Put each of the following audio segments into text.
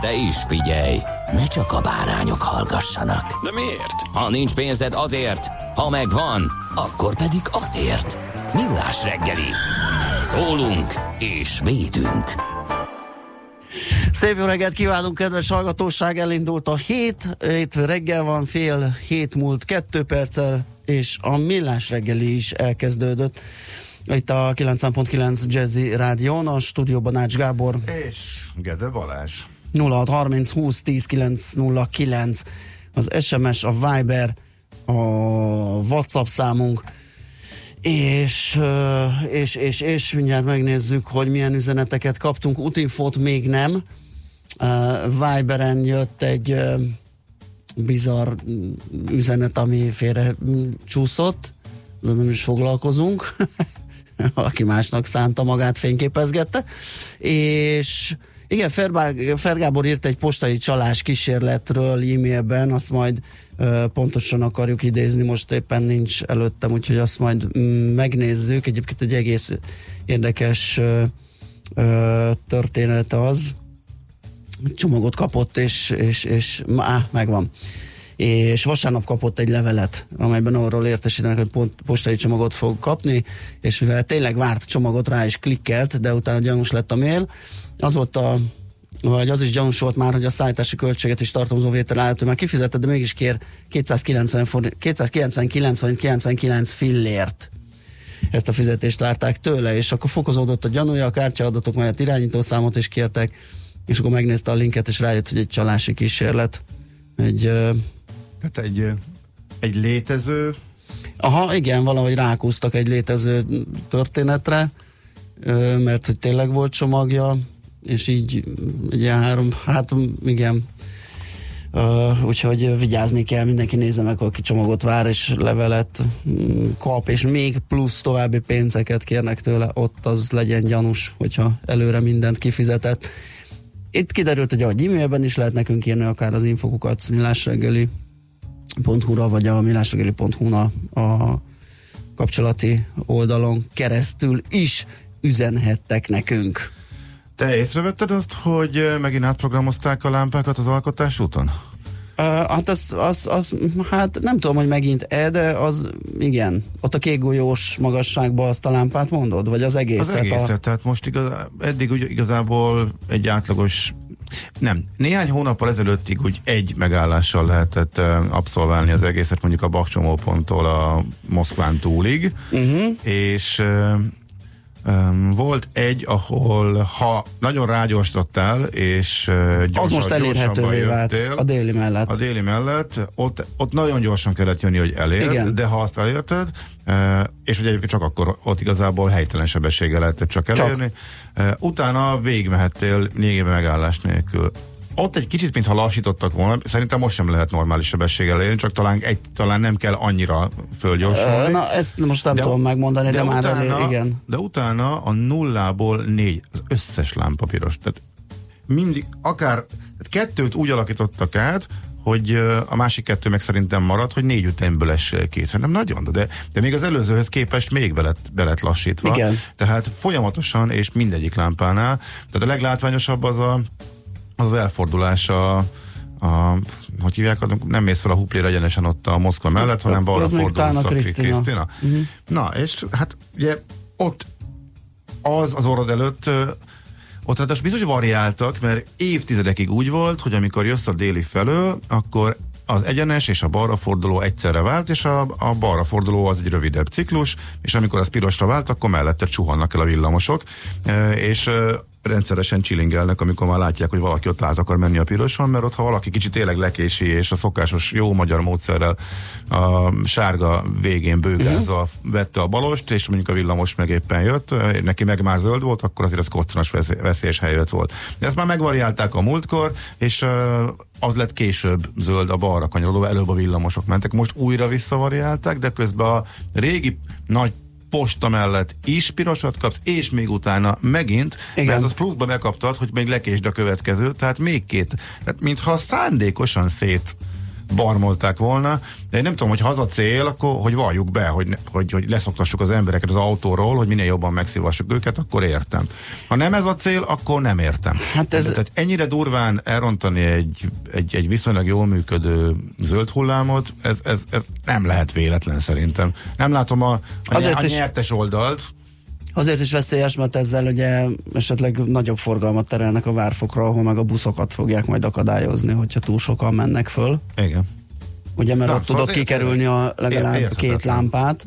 De is figyelj, ne csak a bárányok hallgassanak. De miért? Ha nincs pénzed azért, ha megvan, akkor pedig azért. Millás reggeli. Szólunk és védünk. Szép jó reggelt kívánunk, kedves hallgatóság! Elindult a hét, hétfő reggel van, fél hét múlt kettő perccel, és a millás reggeli is elkezdődött. Itt a 9.9 Jazzy Rádión, a stúdióban Ács Gábor. És Gede Balázs. 0630 20 10 909 az SMS, a Viber, a WhatsApp számunk, és, és, és, és mindjárt megnézzük, hogy milyen üzeneteket kaptunk. Utinfót még nem. Viberen jött egy bizarr üzenet, ami félre csúszott, azon nem is foglalkozunk. Valaki másnak szánta magát, fényképezgette. És igen, Fergábor írt egy postai csalás kísérletről e-mailben, azt majd pontosan akarjuk idézni, most éppen nincs előttem, úgyhogy azt majd mm, megnézzük. Egyébként egy egész érdekes ö, történet az. Csomagot kapott, és, és, és á, megvan és vasárnap kapott egy levelet, amelyben arról értesítenek, hogy pont postai csomagot fog kapni, és mivel tényleg várt csomagot rá is klikkelt, de utána gyanús lett a mail, az volt a vagy az is gyanús volt már, hogy a szállítási költséget is tartalmazó vétel már kifizetett, de mégis kér 290 forint, 299 vagy 99 fillért ezt a fizetést várták tőle, és akkor fokozódott a gyanúja, a kártyaadatok mellett irányítószámot is kértek, és akkor megnézte a linket, és rájött, hogy egy csalási kísérlet. Egy, Tehát egy, egy létező Aha, igen, valahogy rákúztak egy létező történetre, mert hogy tényleg volt csomagja, és így egy három, hát igen, Uh, úgyhogy vigyázni kell, mindenki nézze meg, aki csomagot vár, és levelet mm, kap, és még plusz további pénzeket kérnek tőle, ott az legyen gyanús, hogyha előre mindent kifizetett. Itt kiderült, hogy a e-mailben is lehet nekünk írni, akár az infokukat millásreggeli.hu-ra, vagy a millásreggeli.hu-n a, a kapcsolati oldalon keresztül is üzenhettek nekünk. Te észrevetted azt, hogy megint átprogramozták a lámpákat az alkotás úton? Uh, hát az, az, az, hát nem tudom, hogy megint-e, de az igen. Ott a kékgolyós magasságban azt a lámpát mondod? Vagy az egészet? Az egészet, a... tehát most igaz, eddig úgy igazából egy átlagos nem, néhány hónappal ezelőttig úgy egy megállással lehetett uh, abszolválni az egészet, mondjuk a Bakcsomóponttól a Moszkván túlig, uh-huh. és uh, Um, volt egy, ahol ha nagyon rágyorsítottál, és uh, gyorsan, Az most elérhetővé vált a déli mellett. A déli mellett, ott, ott nagyon gyorsan kellett jönni, hogy elérd, Igen. de ha azt elérted, uh, és ugye egyébként csak akkor ott igazából helytelen sebességgel lehetett csak elérni, csak. Uh, utána végigmehettél lényegében megállás nélkül ott egy kicsit, mintha lassítottak volna, szerintem most sem lehet normális sebességgel élni, csak talán, egy, talán nem kell annyira fölgyorsulni. Na, ezt most nem de, tudom megmondani, de, de már utána, elég, igen. De utána a nullából négy, az összes lámpa piros. Tehát mindig, akár kettőt úgy alakítottak át, hogy a másik kettő meg szerintem marad, hogy négy utánből essél ki. Szerintem nagyon, de, de még az előzőhöz képest még belet, belet lassítva. Igen. Tehát folyamatosan és mindegyik lámpánál. Tehát a leglátványosabb az a az, elfordulás a, a hogy hívják, nem mész fel a huplére egyenesen ott a Moszkva mellett, hanem balra fordulsz a. Krisztina. Uh-huh. Na, és hát ugye ott az az orrod előtt Ott ráadásul biztos variáltak, mert évtizedekig úgy volt, hogy amikor jössz a déli felől, akkor az egyenes és a balra forduló egyszerre vált, és a, a balra forduló az egy rövidebb ciklus, és amikor az pirosra vált, akkor mellette csuhannak el a villamosok, és rendszeresen csilingelnek, amikor már látják, hogy valaki ott át akar menni a piroson, mert ott ha valaki kicsit tényleg lekési, és a szokásos jó magyar módszerrel a sárga végén bőgázzal uh-huh. vette a balost, és mondjuk a villamos meg éppen jött, neki meg már zöld volt, akkor azért ez koccanas veszélyes helyet volt. De ezt már megvariálták a múltkor, és az lett később zöld a balra kanyarodó, előbb a villamosok mentek. Most újra visszavariálták, de közben a régi nagy posta mellett is pirosat kapsz, és még utána megint, Igen. mert az pluszba megkaptad, hogy még lekésd a következő, tehát még két. Tehát mintha szándékosan szét barmolták volna, de én nem tudom, hogy ha az a cél, akkor hogy valljuk be, hogy, hogy, hogy leszoktassuk az embereket az autóról, hogy minél jobban megszívassuk őket, akkor értem. Ha nem ez a cél, akkor nem értem. Hát ez... Tehát ennyire durván elrontani egy, egy, egy viszonylag jól működő zöld hullámot, ez, ez, ez nem lehet véletlen szerintem. Nem látom a, a, Azért a nyertes oldalt, Azért is veszélyes, mert ezzel ugye esetleg nagyobb forgalmat terelnek a várfokra, ahol meg a buszokat fogják majd akadályozni, hogyha túl sokan mennek föl. Igen. Ugye, mert Na, ott szóval tudod kikerülni a legalább két lámpát,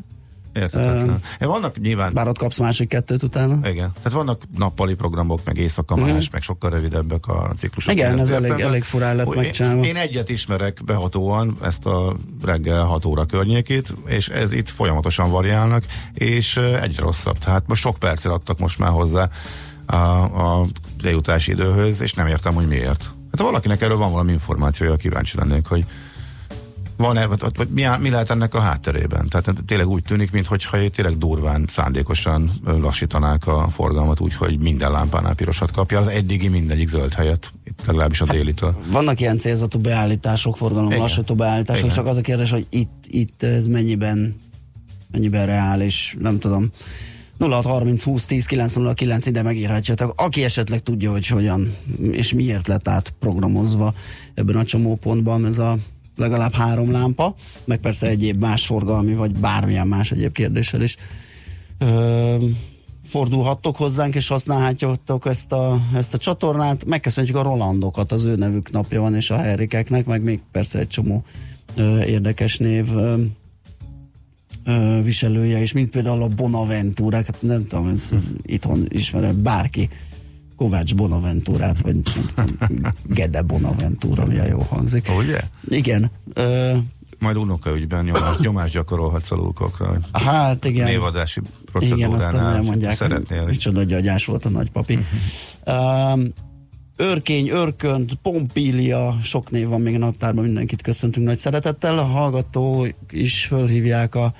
Érthetetlen. Uh, vannak nyilván... Bár ott kapsz másik kettőt utána. Igen. Tehát vannak nappali programok, meg éjszaka uh-huh. más, meg sokkal rövidebbek a ciklusok. Igen, ez elég, elég furán lett megcsinálva. Én, én egyet ismerek behatóan, ezt a reggel 6 óra környékét, és ez itt folyamatosan variálnak, és egyre rosszabb. Tehát most sok percet adtak most már hozzá a, a délutási időhöz, és nem értem, hogy miért. Hát ha valakinek erről van valami információja, kíváncsi lennék, hogy van-e, vagy mi, mi lehet ennek a hátterében? Tehát tényleg úgy tűnik, mintha tényleg durván, szándékosan lassítanák a forgalmat úgy, hogy minden lámpánál pirosat kapja, az eddigi mindegyik zöld helyet, itt legalábbis a hát, délitől. Vannak ilyen célzatú beállítások, forgalom lassító beállítások, Igen. csak az a kérdés, hogy itt, itt ez mennyiben, mennyiben reális, nem tudom. 0630 20 10 909 ide megírhatjátok. Aki esetleg tudja, hogy hogyan és miért lett átprogramozva ebben a csomópontban ez a legalább három lámpa, meg persze egyéb más forgalmi, vagy bármilyen más egyéb kérdéssel is ö, fordulhattok hozzánk, és használhatjátok ezt a, ezt a csatornát. Megköszönjük a Rolandokat, az ő nevük napja van, és a Herikeknek, meg még persze egy csomó ö, érdekes név ö, ö, viselője, és mint például a Bonaventura, hát nem tudom, itthon ismerem bárki Kovács Bonaventúrát, vagy Gede Bonaventura, milyen jó hangzik. Ugye? Igen. Ö, majd unokaügyben nyomás, nyomás gyakorolhatsz a lókokra. Hát igen. Névadási procedúránál. Igen, aztán elmondják, szeretnél. Micsoda gyagyás volt a nagypapi. uh, Örkény, Örkönt, Pompília, sok név van még a naptárban, mindenkit köszöntünk nagy szeretettel. A hallgató is fölhívják a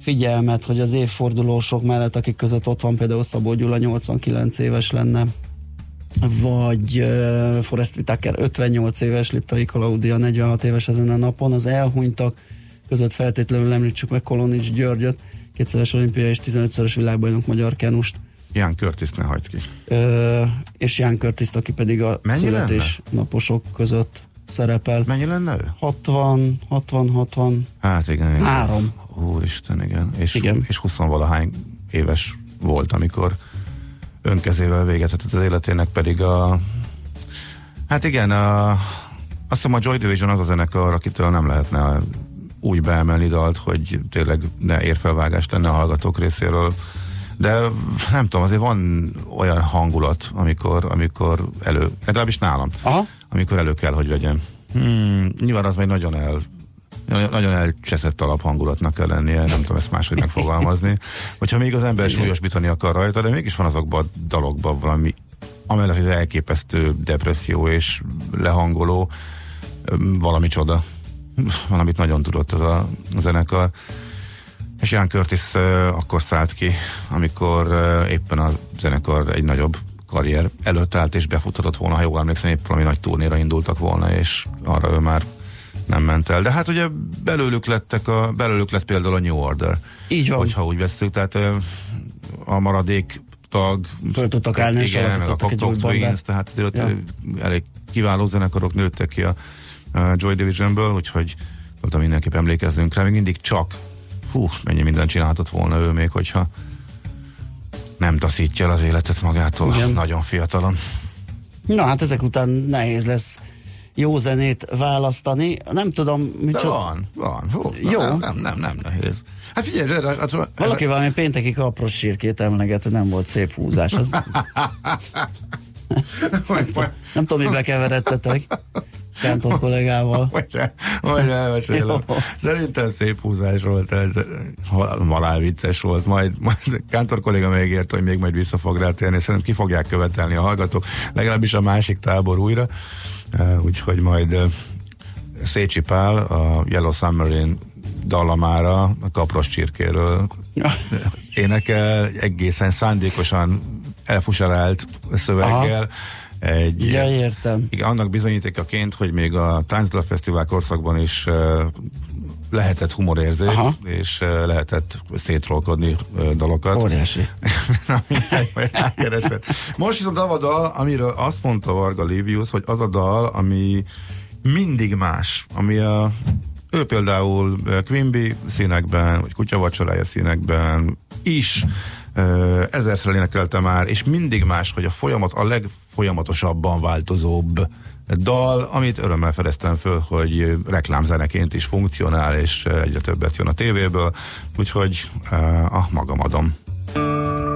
figyelmet, hogy az évfordulósok mellett, akik között ott van például Szabó Gyula 89 éves lenne, vagy uh, Forrest Whitaker 58 éves, Liptai Klaudia 46 éves ezen a napon, az elhunytak között feltétlenül említsük meg Kolonics Györgyöt, kétszeres olimpiai és 15-szörös világbajnok magyar kenust. Jan Curtis ne hagyd ki. Ö, és Jan Curtis, aki pedig a Mennyi születés lenne? naposok között szerepel. Mennyi lenne ő? 60, 60, 60. Hát igen. igen. Három. Úristen, igen. És, igen. és 20 valahány éves volt, amikor önkezével véget vetett az életének pedig a hát igen, a, azt hiszem a Joy Division az a zenekar, akitől nem lehetne úgy beemelni dalt, hogy tényleg ne érfelvágást lenne a hallgatók részéről. De nem tudom, azért van olyan hangulat, amikor, amikor elő, legalábbis nálam, Aha. amikor elő kell, hogy vegyem. Hmm, nyilván az még nagyon el nagyon elcseszett alaphangulatnak kell lennie, nem tudom ezt máshogy megfogalmazni. Hogyha még az ember súlyosbítani akar rajta, de mégis van azokban a dalokban valami, amellett, hogy elképesztő depresszió és lehangoló, valami csoda. Valamit nagyon tudott ez a, a zenekar. És Jan Curtis akkor szállt ki, amikor éppen a zenekar egy nagyobb karrier előtt állt és befutatott volna, ha jól emlékszem, épp valami nagy turnéra indultak volna, és arra ő már nem ment el. De hát ugye belőlük lettek a, belőlük lett például a New Order. Így van. Hogyha úgy vesztük, tehát a maradék tag, Föl tudtak állni, igen, meg a Cocktail Twins, tehát ja. elég kiváló zenekarok nőttek ki a, a Joy Divisionből, úgyhogy voltam mindenképp emlékezzünk rá, még mindig csak hú, mennyi mindent csinálhatott volna ő még, hogyha nem taszítja el az életet magától, Igen. nagyon fiatalon. Na hát ezek után nehéz lesz jó zenét választani. Nem tudom, De micsoda. van, van. Hú, Jó. Nem, nem, nem, nem nehéz. Hát figyelj, Zsere, hát, hát, Valaki valami pénteki kapros sírkét emleget, nem volt szép húzás. Az, nem tudom, mibe keveredtetek. Kántor kollégával. Majd, majd elmesélem. Szerintem szép húzás volt, ez halál vicces volt, majd, majd Kántor kolléga megígért, hogy még majd vissza fog rá térni, szerintem ki fogják követelni a hallgatók, legalábbis a másik tábor újra, úgyhogy majd uh, Szécsi Pál a Yellow Submarine dallamára, a kapros csirkéről énekel, egészen szándékosan elfusarált szöveggel, egy Ja, értem. igen, annak bizonyítékaként, hogy még a Táncdal Fesztivál korszakban is uh, lehetett humorérzék, Aha. és lehetett szétrolkodni dalokat. Óriási. Most viszont a dal, amiről azt mondta Varga Livius, hogy az a dal, ami mindig más, ami a ő például Quimby színekben, vagy kutyavacsorája színekben is ezerszer énekelte már, és mindig más, hogy a folyamat a legfolyamatosabban változóbb dal, amit örömmel fedeztem föl, hogy reklámzeneként is funkcionál, és uh, egyre többet jön a tévéből, úgyhogy uh, ah, magam adom. Üdvözlöm,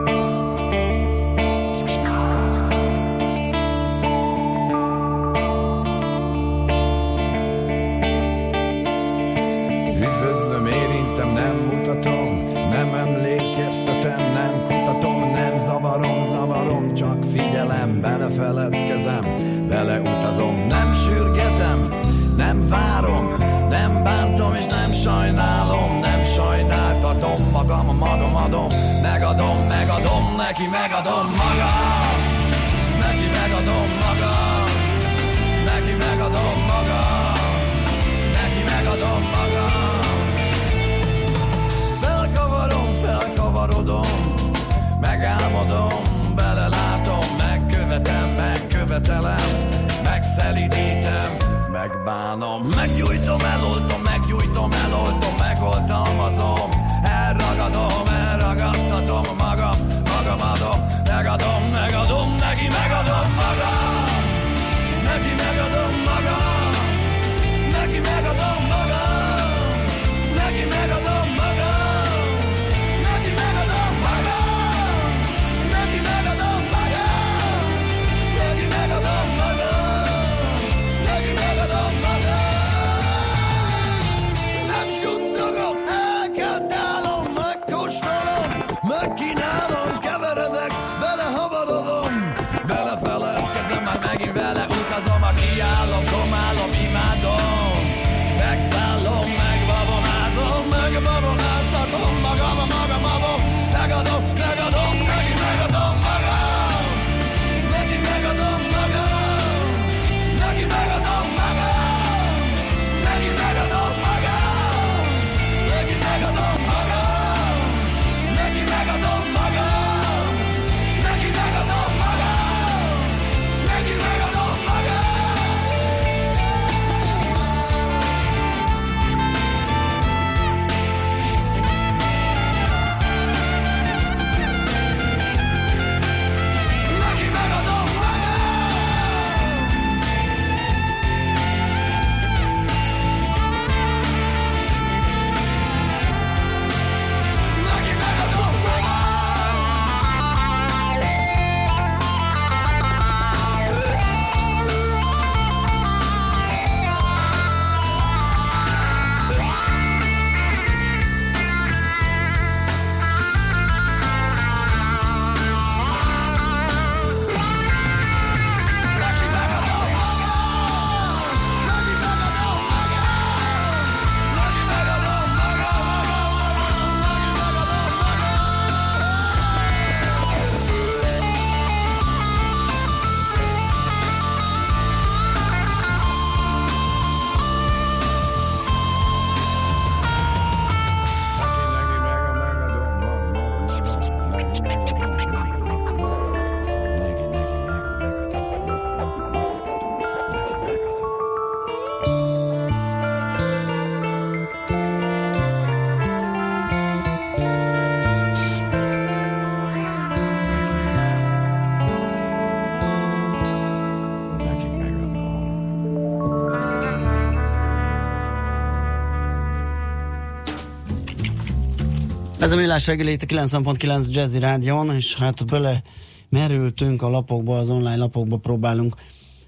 Ez a Millás reggeli itt a 90.9 Jazzy Rádion, és hát bele merültünk a lapokba, az online lapokba próbálunk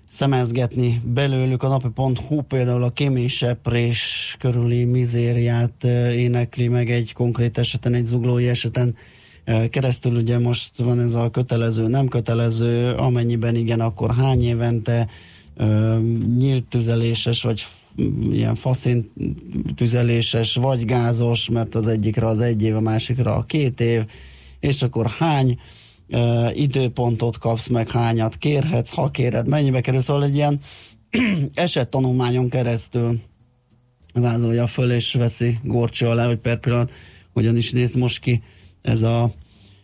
szemezgetni belőlük. A napi.hu például a kéményseprés körüli mizériát énekli meg egy konkrét eseten, egy zuglói eseten keresztül ugye most van ez a kötelező, nem kötelező, amennyiben igen, akkor hány évente nyílt tüzeléses, vagy ilyen faszint tüzeléses, vagy gázos, mert az egyikre az egy év, a másikra a két év, és akkor hány ö, időpontot kapsz meg, hányat kérhetsz, ha kéred, mennyibe kerül, szóval egy ilyen esettanulmányon keresztül vázolja föl és veszi gorcső alá, hogy per pillanat hogyan is néz most ki ez a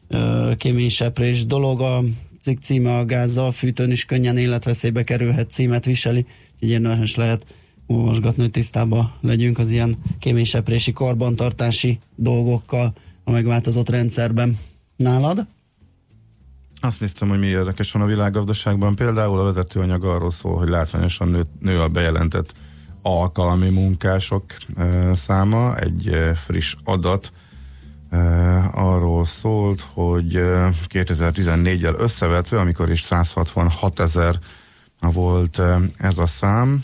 ö, kéményseprés dolog. A cikk címe a gázzal fűtőn is könnyen életveszélybe kerülhet címet viseli, így érdemes lehet olvasgatni, hogy tisztában legyünk az ilyen kéményseprési karbantartási dolgokkal a megváltozott rendszerben. Nálad? Azt néztem, hogy mi érdekes van a világgazdaságban. Például a vezetőanyag arról szól, hogy látványosan nő, nő a bejelentett alkalmi munkások e, száma. Egy e, friss adat e, arról szólt, hogy e, 2014-el összevetve, amikor is 166 ezer volt e, ez a szám,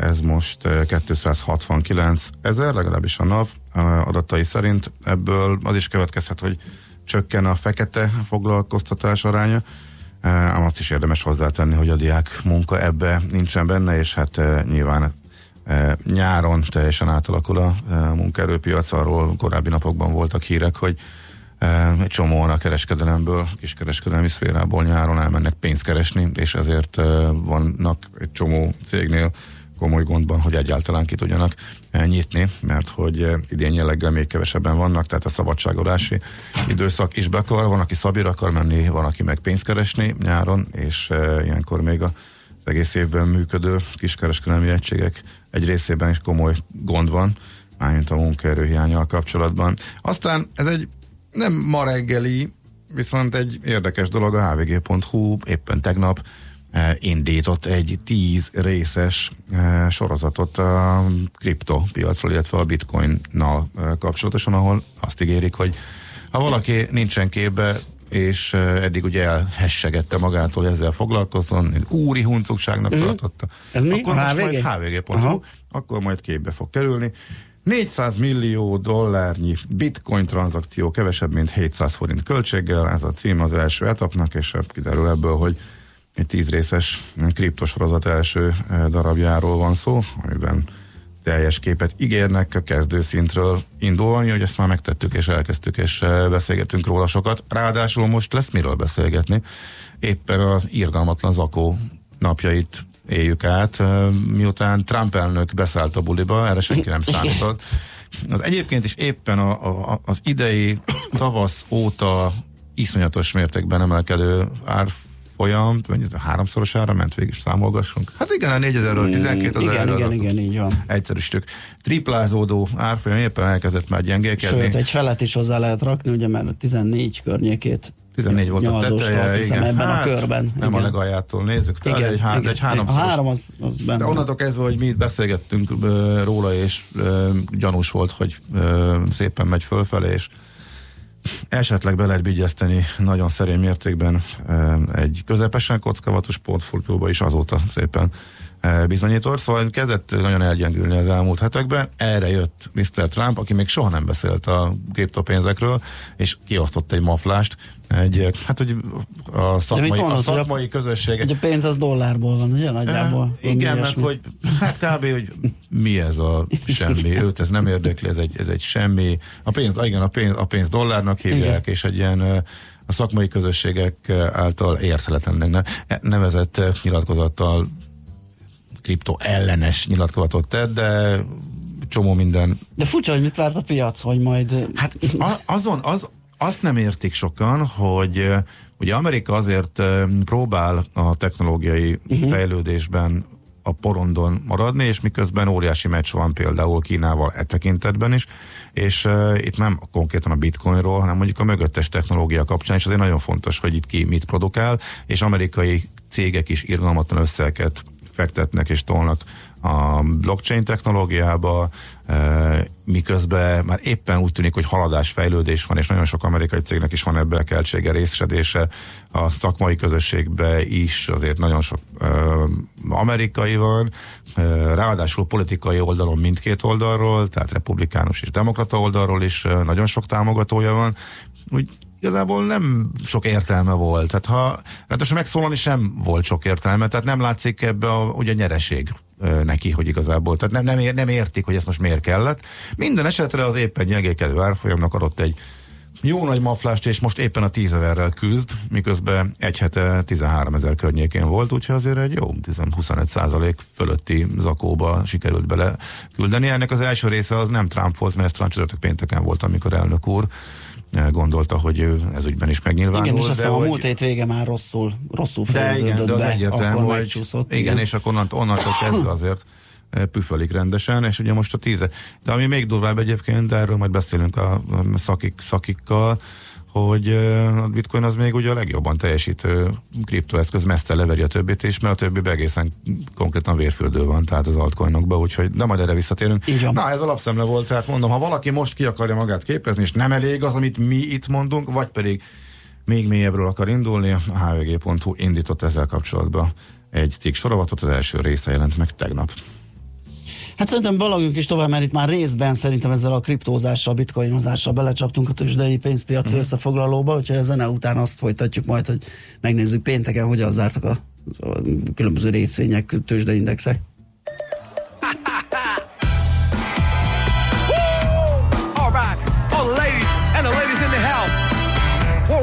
ez most e, 269 ezer, legalábbis a NAV e, adatai szerint. Ebből az is következhet, hogy csökken a fekete foglalkoztatás aránya, ám azt is érdemes hozzátenni, hogy a diák munka ebbe nincsen benne, és hát nyilván nyáron teljesen átalakul a munkaerőpiac, arról korábbi napokban voltak hírek, hogy egy csomóan a kereskedelemből, kiskereskedelmi szférából nyáron elmennek pénzt keresni, és ezért vannak egy csomó cégnél komoly gondban, hogy egyáltalán ki tudjanak nyitni, mert hogy idén jelleggel még kevesebben vannak, tehát a szabadságolási időszak is bekar, van, aki szabira akar menni, van, aki meg pénzt keresni nyáron, és ilyenkor még a egész évben működő kiskereskedelmi egységek egy részében is komoly gond van, mármint a munkaerőhiányjal kapcsolatban. Aztán ez egy nem ma reggeli, viszont egy érdekes dolog a hvg.hu éppen tegnap eh, indított egy tíz részes eh, sorozatot a kriptopiacról, illetve a bitcoinnal eh, kapcsolatosan, ahol azt ígérik, hogy ha valaki nincsen képbe, és eddig ugye elhessegette magától, hogy ezzel foglalkozzon, egy úri huncugságnak Mhm. tartotta. Ez mi? Akkor most HVG? majd hvg.hu, akkor majd képbe fog kerülni. 400 millió dollárnyi bitcoin tranzakció kevesebb, mint 700 forint költséggel, ez a cím az első etapnak, és kiderül ebből, hogy egy tíz részes kriptosorozat első eh, darabjáról van szó, amiben teljes képet ígérnek a kezdőszintről indulni, hogy ezt már megtettük és elkezdtük, és eh, beszélgetünk róla sokat. Ráadásul most lesz miről beszélgetni. Éppen az irgalmatlan zakó napjait éljük át, miután Trump elnök beszállt a buliba, erre senki nem számított. Az egyébként is éppen a, a, az idei tavasz óta iszonyatos mértékben emelkedő árfolyam, mondjuk háromszorosára ment végig, is számolgassunk. Hát igen, a 4000-ről 12 igen, ezer igen, igen, így van. egyszerűsítük. Triplázódó árfolyam éppen elkezdett már gyengélkedni. Sőt, egy felet is hozzá lehet rakni, ugye, mert a 14 környékét 14 volt a teteje, azt hiszem, igen. ebben Hát, a körben. Nem igen. a legaljától nézzük, tehát igen, egy, há- igen. egy háromszoros. A három az, az benne. De onnantól kezdve, hogy mi itt beszélgettünk róla, és gyanús volt, hogy szépen megy fölfelé, és esetleg be lehet vigyezteni nagyon szerény mértékben egy közepesen kockavatos portfólióba is azóta szépen bizonyított. Szóval kezdett nagyon elgyengülni az elmúlt hetekben. Erre jött Mr. Trump, aki még soha nem beszélt a kriptopénzekről, és kiosztott egy maflást. Egy, hát, hogy a szakmai, mondod, a hogy a- szakmai közösségek Hogy a pénz az dollárból van, ugye? Nagyjából. Uh, igen, mert hogy hát kb. hogy mi ez a semmi, őt ez nem érdekli, ez egy, ez egy semmi. A pénz, igen, a pénz, a pénz dollárnak hívják, Igen. és egy ilyen a szakmai közösségek által érthetetlennek ne- nevezett nyilatkozattal kripto ellenes nyilatkozatot tett, de csomó minden De furcsa, hogy mit várt a piac, hogy majd... Hát a- azon, az, azt nem értik sokan, hogy ugye Amerika azért próbál a technológiai uh-huh. fejlődésben a porondon maradni, és miközben óriási meccs van például Kínával e tekintetben is, és uh, itt nem konkrétan a bitcoinról, hanem mondjuk a mögöttes technológia kapcsán, és azért nagyon fontos, hogy itt ki mit produkál, és amerikai cégek is irgalmatlan összeget fektetnek és tolnak a blockchain technológiába, e, miközben már éppen úgy tűnik, hogy haladás, fejlődés van, és nagyon sok amerikai cégnek is van ebbe keltsége, részesedése. A szakmai közösségbe is azért nagyon sok e, amerikai van, e, ráadásul politikai oldalon mindkét oldalról, tehát republikánus és demokrata oldalról is nagyon sok támogatója van. Úgy igazából nem sok értelme volt. Tehát ha ráadásul megszólalni sem volt sok értelme, tehát nem látszik ebbe a, ugye nyereség neki, hogy igazából, tehát nem, nem, nem értik, hogy ezt most miért kellett. Minden esetre az éppen nyegékedő árfolyamnak adott egy jó nagy maflást, és most éppen a 10 ezerrel küzd, miközben egy hete 13 ezer környékén volt, úgyhogy azért egy jó 25 százalék fölötti zakóba sikerült bele küldeni. Ennek az első része az nem Trump volt, mert ez Trump pénteken volt, amikor elnök úr gondolta, hogy ő ez ügyben is megnyilvánul. Igen, és azt hiszem hogy... a múlt hét vége már rosszul, rosszul de igen, de be, akkor hogy igen, igen, és akkor onnantól, onnantól kezdve azért eh, püfölik rendesen, és ugye most a tíze. De ami még durvább egyébként, de erről majd beszélünk a szakik, szakikkal, hogy a bitcoin az még ugye a legjobban teljesítő kriptoeszköz, messze leveri a többit is, mert a többi egészen konkrétan vérfüldő van, tehát az altcoinokba, úgyhogy de majd erre visszatérünk. Na, ez alapszemle volt, tehát mondom, ha valaki most ki akarja magát képezni, és nem elég az, amit mi itt mondunk, vagy pedig még mélyebbről akar indulni, a hvg.hu indított ezzel kapcsolatban egy cikk sorozatot, az első része jelent meg tegnap. Hát szerintem balagjunk is tovább, mert itt már részben szerintem ezzel a kriptózással, bitcoinozással belecsaptunk a tőzsdei pénzpiaci mm. összefoglalóba, úgyhogy a zene után azt folytatjuk majd, hogy megnézzük pénteken, hogyan zártak a, a különböző részvények, tőzsdeindexek.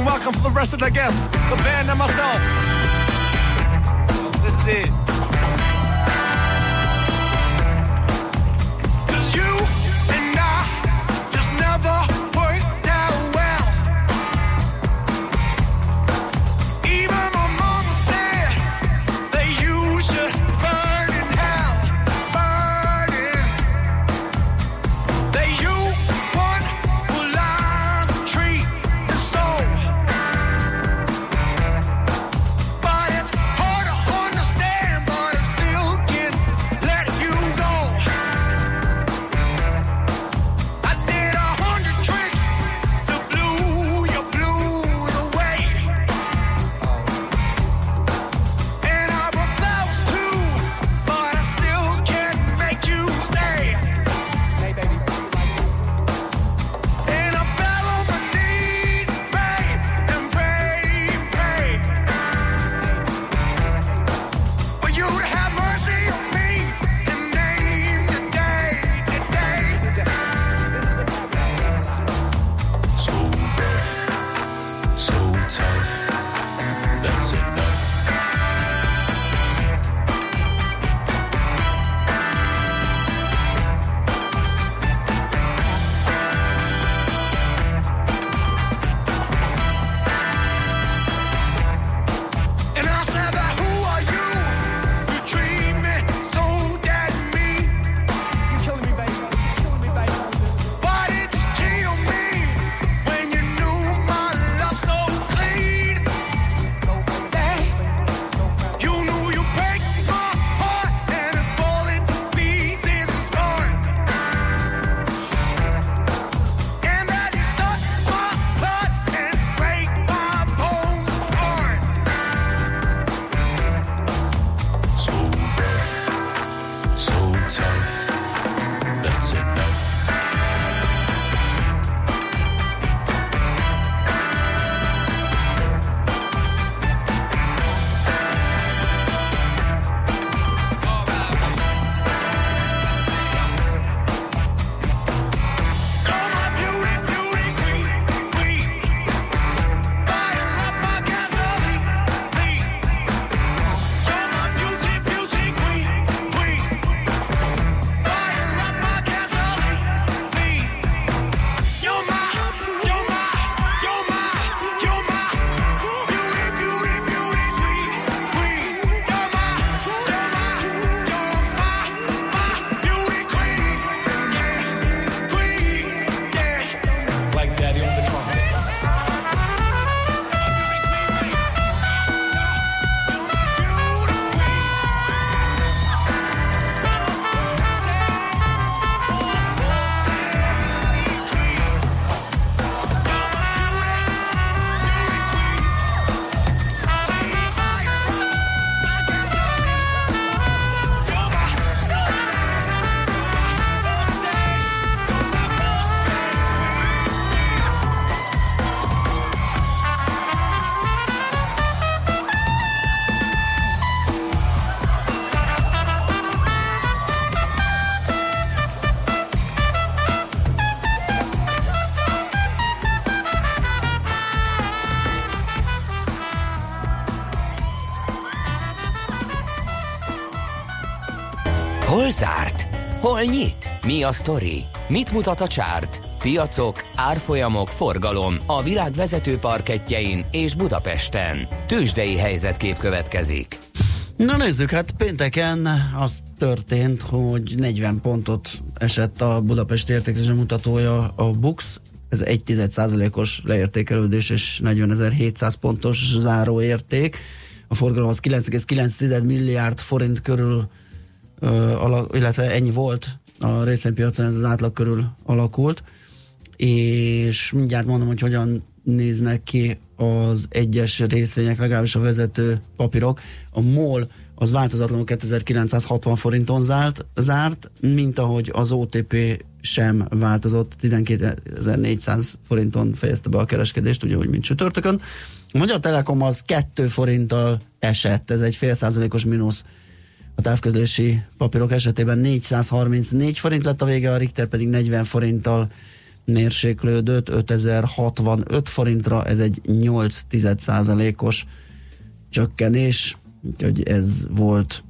welcome for the rest of the guests, the band and myself. This is Hol nyit? Mi a sztori? Mit mutat a csárt? Piacok, árfolyamok, forgalom a világ vezető parketjein és Budapesten. Tősdei helyzetkép következik. Na nézzük, hát pénteken az történt, hogy 40 pontot esett a Budapest értékelési mutatója a Bux, ez egy os leértékelődés és 40.700 pontos záróérték. A forgalom az 9,9 milliárd forint körül, illetve ennyi volt a részvénypiacon, ez az átlag körül alakult, és mindjárt mondom, hogy hogyan néznek ki az egyes részvények, legalábbis a vezető papírok. A MOL az változatlanul 2960 forinton zárt, zárt, mint ahogy az OTP sem változott, 12.400 forinton fejezte be a kereskedést, ugye, hogy mint csütörtökön. A Magyar Telekom az 2 forinttal esett, ez egy fél százalékos mínusz a távközlési papírok esetében 434 forint lett a vége, a Richter pedig 40 forinttal mérséklődött 5065 forintra, ez egy 8% os csökkenés, úgyhogy ez volt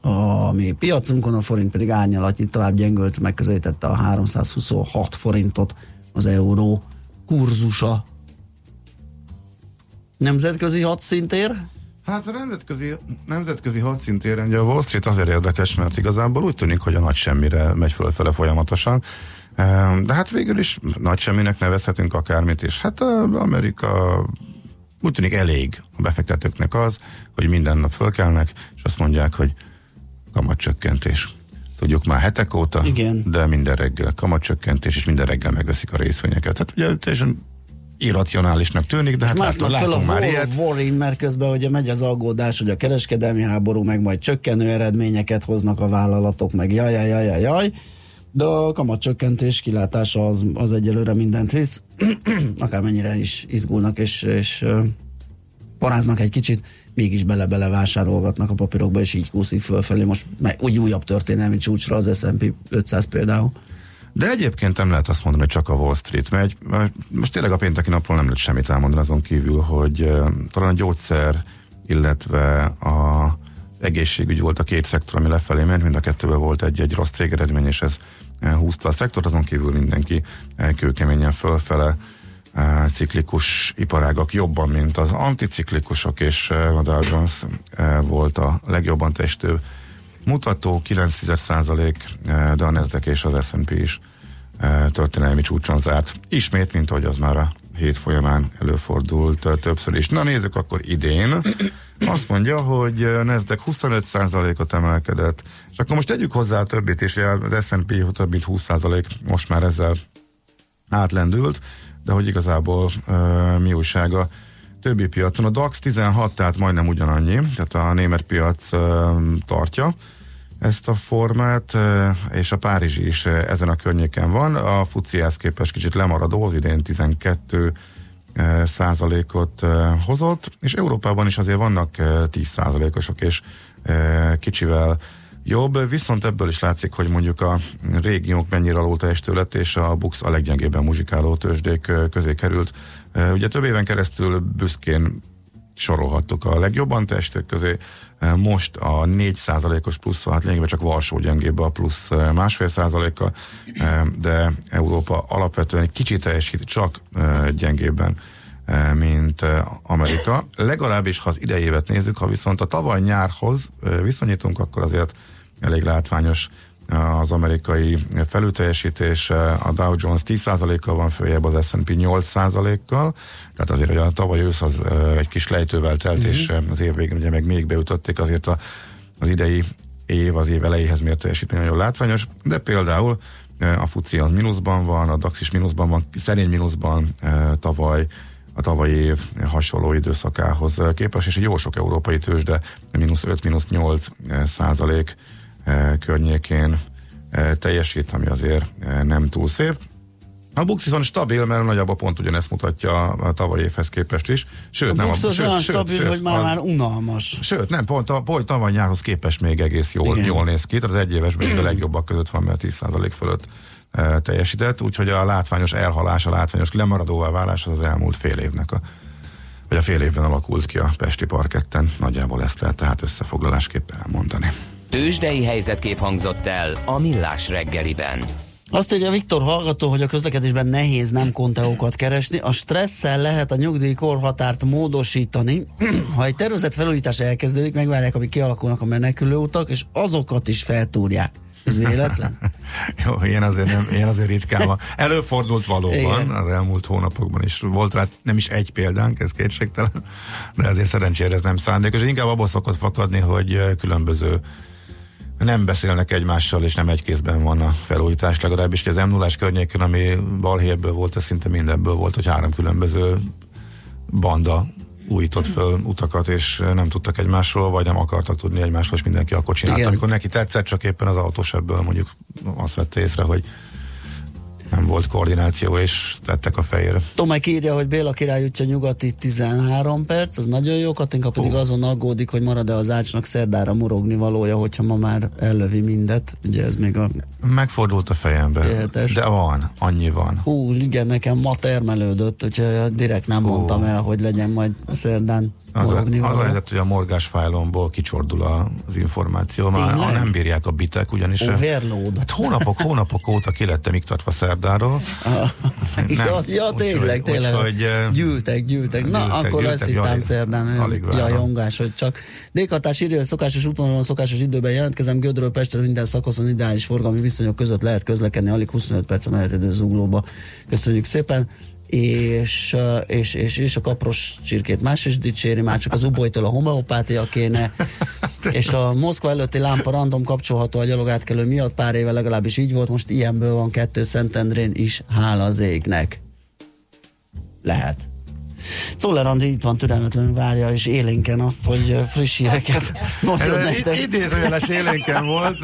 a mi piacunkon, a forint pedig árnyalatnyi tovább gyengült, megközelítette a 326 forintot az euró kurzusa. Nemzetközi hadszintér? Hát a nemzetközi, nemzetközi hadszintéren ugye a Wall Street azért érdekes, mert igazából úgy tűnik, hogy a nagy semmire megy fölfele folyamatosan. De hát végül is nagy semminek nevezhetünk akármit is. Hát Amerika úgy tűnik elég a befektetőknek az, hogy minden nap fölkelnek, és azt mondják, hogy kamatcsökkentés. Tudjuk már hetek óta, Igen. de minden reggel kamatcsökkentés, és minden reggel megveszik a részvényeket. Tehát ugye teljesen irracionálisnak tűnik, de hát másnap fel a már ilyet. Warring, mert közben ugye megy az aggódás, hogy a kereskedelmi háború meg majd csökkenő eredményeket hoznak a vállalatok, meg jaj, jaj, jaj, jaj, jaj. De a kamatcsökkentés kilátása az, az egyelőre mindent visz, akármennyire is izgulnak és, és paráznak egy kicsit, mégis bele-bele vásárolgatnak a papírokba, és így kúszik fölfelé. Most úgy újabb történelmi csúcsra az S&P 500 például. De egyébként nem lehet azt mondani, hogy csak a Wall Street megy. Most tényleg a pénteki napról nem lehet semmit elmondani azon kívül, hogy talán a gyógyszer, illetve a egészségügy volt a két szektor, ami lefelé ment, mind a kettőben volt egy-egy rossz cégeredmény, és ez húzta a szektort, azon kívül mindenki kőkeményen fölfele ciklikus iparágak jobban, mint az anticiklikusok, és Dow Jones volt a legjobban testő mutató, 9%, de a Nasdaq és az S&P is történelmi csúcson zárt. Ismét, mint ahogy az már a hét folyamán előfordult többször is. Na nézzük akkor idén. Azt mondja, hogy Nasdaq 25%-ot emelkedett, és akkor most tegyük hozzá a többit is, az S&P több mint 20% most már ezzel átlendült, de hogy igazából uh, mi újsága többi piacon. A DAX 16, tehát majdnem ugyanannyi, tehát a német piac tartja ezt a formát, és a Párizsi is ezen a környéken van. A FUCI-hez képest kicsit lemaradó, az idén 12 százalékot hozott, és Európában is azért vannak 10 százalékosok, és kicsivel jobb, viszont ebből is látszik, hogy mondjuk a régiók mennyire alul lett, és a Bux a leggyengébben muzsikáló tőzsdék közé került. Ugye több éven keresztül büszkén sorolhattuk a legjobban testek közé. Most a 4%-os plusz, hát lényegében csak Varsó gyengébb a plusz másfél százaléka, de Európa alapvetően egy kicsit teljesít, csak gyengébben mint Amerika. Legalábbis, ha az idejévet nézzük, ha viszont a tavaly nyárhoz viszonyítunk, akkor azért elég látványos az amerikai felülteljesítés, a Dow Jones 10%-kal van följebb, az S&P 8%-kal, tehát azért, hogy a tavaly ősz az egy kis lejtővel telt, mm-hmm. és az év végén ugye meg még beütötték azért a, az idei év, az év elejéhez mért teljesítmény nagyon látványos, de például a FUCI az mínuszban van, a DAX is mínuszban van, szerény mínuszban tavaly a tavalyi év hasonló időszakához képest, és egy jó sok európai tőzsde, mínusz 5, mínusz 8 százalék környékén teljesít, ami azért nem túl szép. A Bux viszont stabil, mert nagyjából pont ugyanezt mutatja a tavalyi évhez képest is. Sőt, a nem Bux az sőt, olyan sőt, stabil, sőt, hogy már, az, már unalmas. Sőt, nem, pont, a, pont tavaly nyárhoz képest még egész jól, jól néz ki. Tehát az egy éves még a legjobbak között van, mert 10% fölött e, teljesített, úgyhogy a látványos elhalás, a látványos lemaradóvá válás az az elmúlt fél évnek a vagy a fél évben alakult ki a Pesti parketten. Nagyjából ezt lehet tehát összefoglalásképpen elmondani. Tőzsdei helyzetkép hangzott el a Millás reggeliben. Azt írja Viktor hallgató, hogy a közlekedésben nehéz nem konteókat keresni. A stresszel lehet a nyugdíj korhatárt módosítani. ha egy tervezett felújítás elkezdődik, megvárják, amíg kialakulnak a menekülő utak, és azokat is feltúrják. Ez véletlen? Jó, ilyen azért, nem, ilyen azért ritkán van. Előfordult valóban, Igen. az elmúlt hónapokban is volt rá nem is egy példánk, ez kétségtelen, de azért szerencsére ez nem szándékos. Inkább abból szokott fakadni, hogy különböző nem beszélnek egymással, és nem egy kézben van a felújítás, legalábbis az m 0 környéken, ami balhérből volt, ez szinte mindenből volt, hogy három különböző banda újított föl utakat, és nem tudtak egymásról, vagy nem akartak tudni egymásról, és mindenki akkor csinálta. Igen. Amikor neki tetszett, csak éppen az autós ebből mondjuk azt vette észre, hogy nem volt koordináció, és tettek a fejére. Tomek írja, hogy Béla király útja nyugati 13 perc, az nagyon jó, Katinka pedig uh. azon aggódik, hogy marad-e az ácsnak szerdára morogni valója, hogyha ma már ellövi mindet. Ugye ez még a... Megfordult a fejembe. Éhetes. De van, annyi van. Hú, igen, nekem ma termelődött, úgyhogy direkt nem Hú. mondtam el, hogy legyen majd szerdán az, a, az a helyzet, hogy a morgás fájlomból kicsordul az információ, már ha nem bírják a bitek, ugyanis Overload. Hát hónapok, hónapok óta ki lettem iktatva szerdáról. nem, ja, ja tényleg, úgy, tényleg. Úgy, hogy, gyűltek, gyűltek. Na, gyűltek, akkor lesz itt szerdán jajongás, hogy csak Dékartás írja, hogy szokásos útvonalon, szokásos időben jelentkezem, Gödről Pestre minden szakaszon ideális forgalmi viszonyok között lehet közlekedni, alig 25 perc a menetidő zuglóba. Köszönjük szépen és, és, és, és a kapros csirkét más is dicséri, már csak az ubolytól a homeopátia kéne, és a Moszkva előtti lámpa random kapcsolható a gyalogátkelő miatt pár éve legalábbis így volt, most ilyenből van kettő Szentendrén is, hála az égnek. Lehet. Czoller Andi itt van türelmetlenül várja, és élénken azt, hogy friss híreket mondjon nektek. Idézőjeles élénken volt,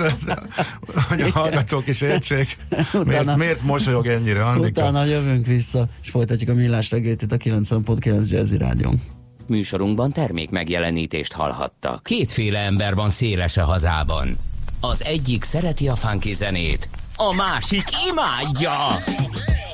hogy a hallgatók is értsék. Utána, miért, miért mosolyog ennyire, Andika? Utána jövünk vissza, és folytatjuk a millás reggét itt a 90.9 Jazzy Rádion. Műsorunkban termék megjelenítést hallhattak. Kétféle ember van széles a hazában. Az egyik szereti a funky zenét, a másik imádja.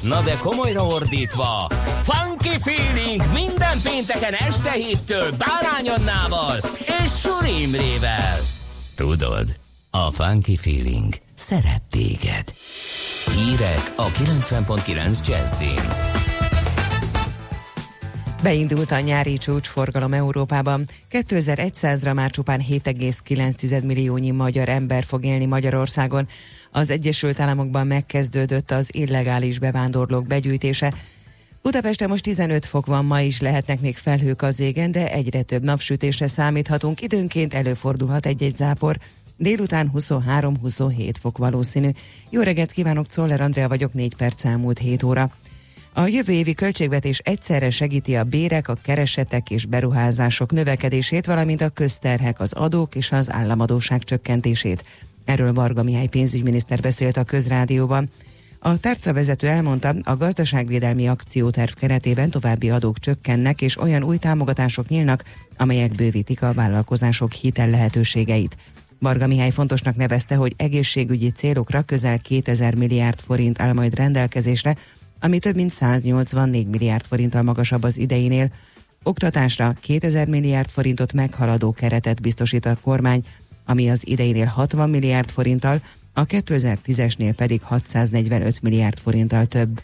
Na de komolyra ordítva, Funky Feeling minden pénteken este héttől Bárány Annával és Suri Imrével. Tudod, a Funky Feeling szeret téged. Hírek a 90.9 Jazzin. Beindult a nyári csúcsforgalom Európában. 2100-ra már csupán 7,9 milliónyi magyar ember fog élni Magyarországon. Az Egyesült Államokban megkezdődött az illegális bevándorlók begyűjtése. Budapesten most 15 fok van, ma is lehetnek még felhők az égen, de egyre több napsütésre számíthatunk. Időnként előfordulhat egy-egy zápor. Délután 23-27 fok valószínű. Jó reggelt kívánok, Czoller Andrea vagyok, 4 perc elmúlt 7 óra. A jövő évi költségvetés egyszerre segíti a bérek, a keresetek és beruházások növekedését, valamint a közterhek, az adók és az államadóság csökkentését. Erről Varga Mihály pénzügyminiszter beszélt a közrádióban. A tárcavezető elmondta, a gazdaságvédelmi akcióterv keretében további adók csökkennek, és olyan új támogatások nyílnak, amelyek bővítik a vállalkozások hitel lehetőségeit. Varga Mihály fontosnak nevezte, hogy egészségügyi célokra közel 2000 milliárd forint áll majd rendelkezésre, ami több mint 184 milliárd forinttal magasabb az ideinél. Oktatásra 2000 milliárd forintot meghaladó keretet biztosít a kormány, ami az ideinél 60 milliárd forinttal, a 2010-esnél pedig 645 milliárd forinttal több.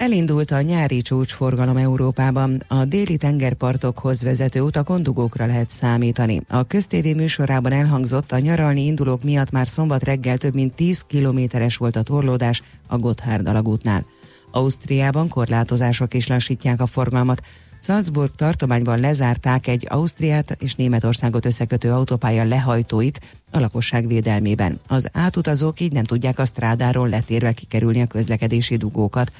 Elindult a nyári csúcsforgalom Európában. A déli tengerpartokhoz vezető utakon dugókra lehet számítani. A köztévé műsorában elhangzott, a nyaralni indulók miatt már szombat reggel több mint 10 kilométeres volt a torlódás a Gotthard alagútnál. Ausztriában korlátozások is lassítják a forgalmat. Salzburg tartományban lezárták egy Ausztriát és Németországot összekötő autópálya lehajtóit a lakosság védelmében. Az átutazók így nem tudják a strádáról letérve kikerülni a közlekedési dugókat.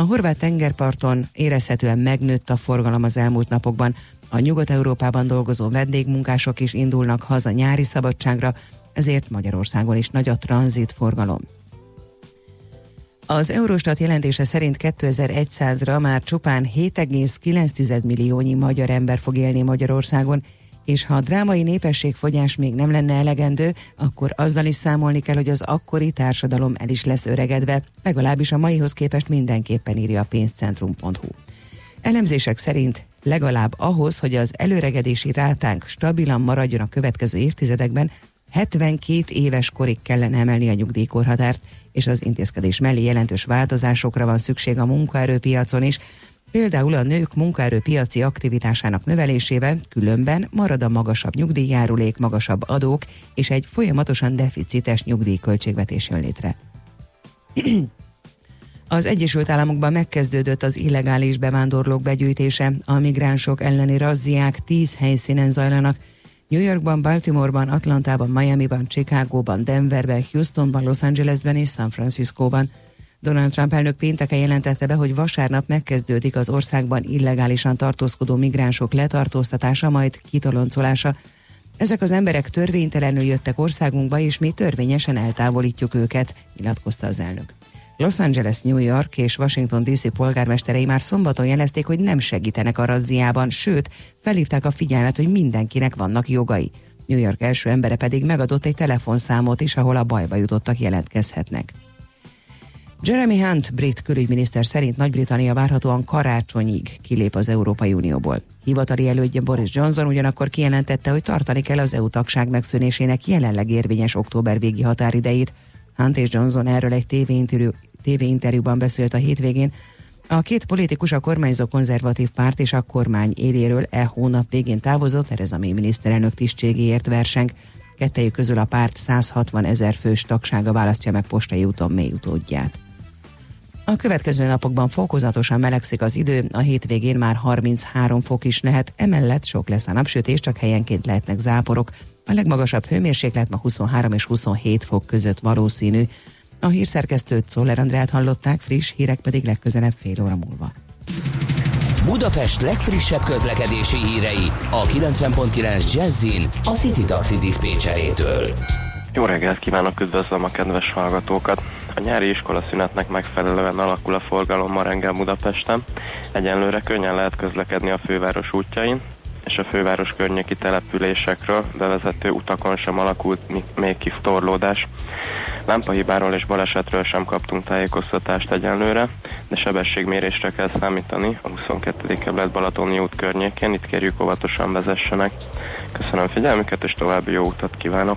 A horvát tengerparton érezhetően megnőtt a forgalom az elmúlt napokban. A Nyugat-Európában dolgozó vendégmunkások is indulnak haza nyári szabadságra, ezért Magyarországon is nagy a tranzitforgalom. Az Eurostat jelentése szerint 2100-ra már csupán 7,9 milliónyi magyar ember fog élni Magyarországon, és ha a drámai népességfogyás még nem lenne elegendő, akkor azzal is számolni kell, hogy az akkori társadalom el is lesz öregedve, legalábbis a maihoz képest mindenképpen írja a pénzcentrum.hu. Elemzések szerint legalább ahhoz, hogy az előregedési rátánk stabilan maradjon a következő évtizedekben, 72 éves korig kellene emelni a nyugdíjkorhatárt, és az intézkedés mellé jelentős változásokra van szükség a munkaerőpiacon is, például a nők munkaerőpiaci aktivitásának növelésével, különben marad a magasabb nyugdíjjárulék, magasabb adók és egy folyamatosan deficites nyugdíjköltségvetés jön létre. Az Egyesült Államokban megkezdődött az illegális bevándorlók begyűjtése, a migránsok elleni razziák tíz helyszínen zajlanak, New Yorkban, Baltimoreban, Atlantában, Miamiban, Chicagóban, Denverben, Houstonban, Los Angelesben és San Franciscóban. Donald Trump elnök pénteken jelentette be, hogy vasárnap megkezdődik az országban illegálisan tartózkodó migránsok letartóztatása, majd kitoloncolása. Ezek az emberek törvénytelenül jöttek országunkba, és mi törvényesen eltávolítjuk őket, nyilatkozta az elnök. Los Angeles, New York és Washington DC polgármesterei már szombaton jelezték, hogy nem segítenek a razziában, sőt, felhívták a figyelmet, hogy mindenkinek vannak jogai. New York első embere pedig megadott egy telefonszámot is, ahol a bajba jutottak jelentkezhetnek. Jeremy Hunt, brit külügyminiszter szerint Nagy-Britannia várhatóan karácsonyig kilép az Európai Unióból. Hivatali elődje Boris Johnson ugyanakkor kijelentette, hogy tartani kell az EU tagság megszűnésének jelenleg érvényes október végi határidejét. Hunt és Johnson erről egy tévéinterjú, tévéinterjúban beszélt a hétvégén. A két politikus a kormányzó konzervatív párt és a kormány éléről e hónap végén távozott, Tereza May miniszterelnök tisztségéért verseng. Kettejük közül a párt 160 ezer fős tagsága választja meg postai úton mély utódját. A következő napokban fokozatosan melegszik az idő, a hétvégén már 33 fok is lehet, emellett sok lesz a napsütés, csak helyenként lehetnek záporok. A legmagasabb hőmérséklet ma 23 és 27 fok között valószínű. A hírszerkesztőt Szoller Andrát hallották, friss hírek pedig legközelebb fél óra múlva. Budapest legfrissebb közlekedési hírei a 90.9 Jazzin a City Taxi Dispécsejétől. Jó reggelt kívánok, üdvözlöm a kedves hallgatókat! A nyári iskola szünetnek megfelelően alakul a forgalom ma reggel Budapesten. Egyenlőre könnyen lehet közlekedni a főváros útjain, és a főváros környéki településekről bevezető utakon sem alakult még ki torlódás. Lámpahibáról és balesetről sem kaptunk tájékoztatást egyenlőre, de sebességmérésre kell számítani a 22. kerület Balatoni út környékén, itt kérjük óvatosan vezessenek. Köszönöm figyelmüket, és további jó utat kívánok!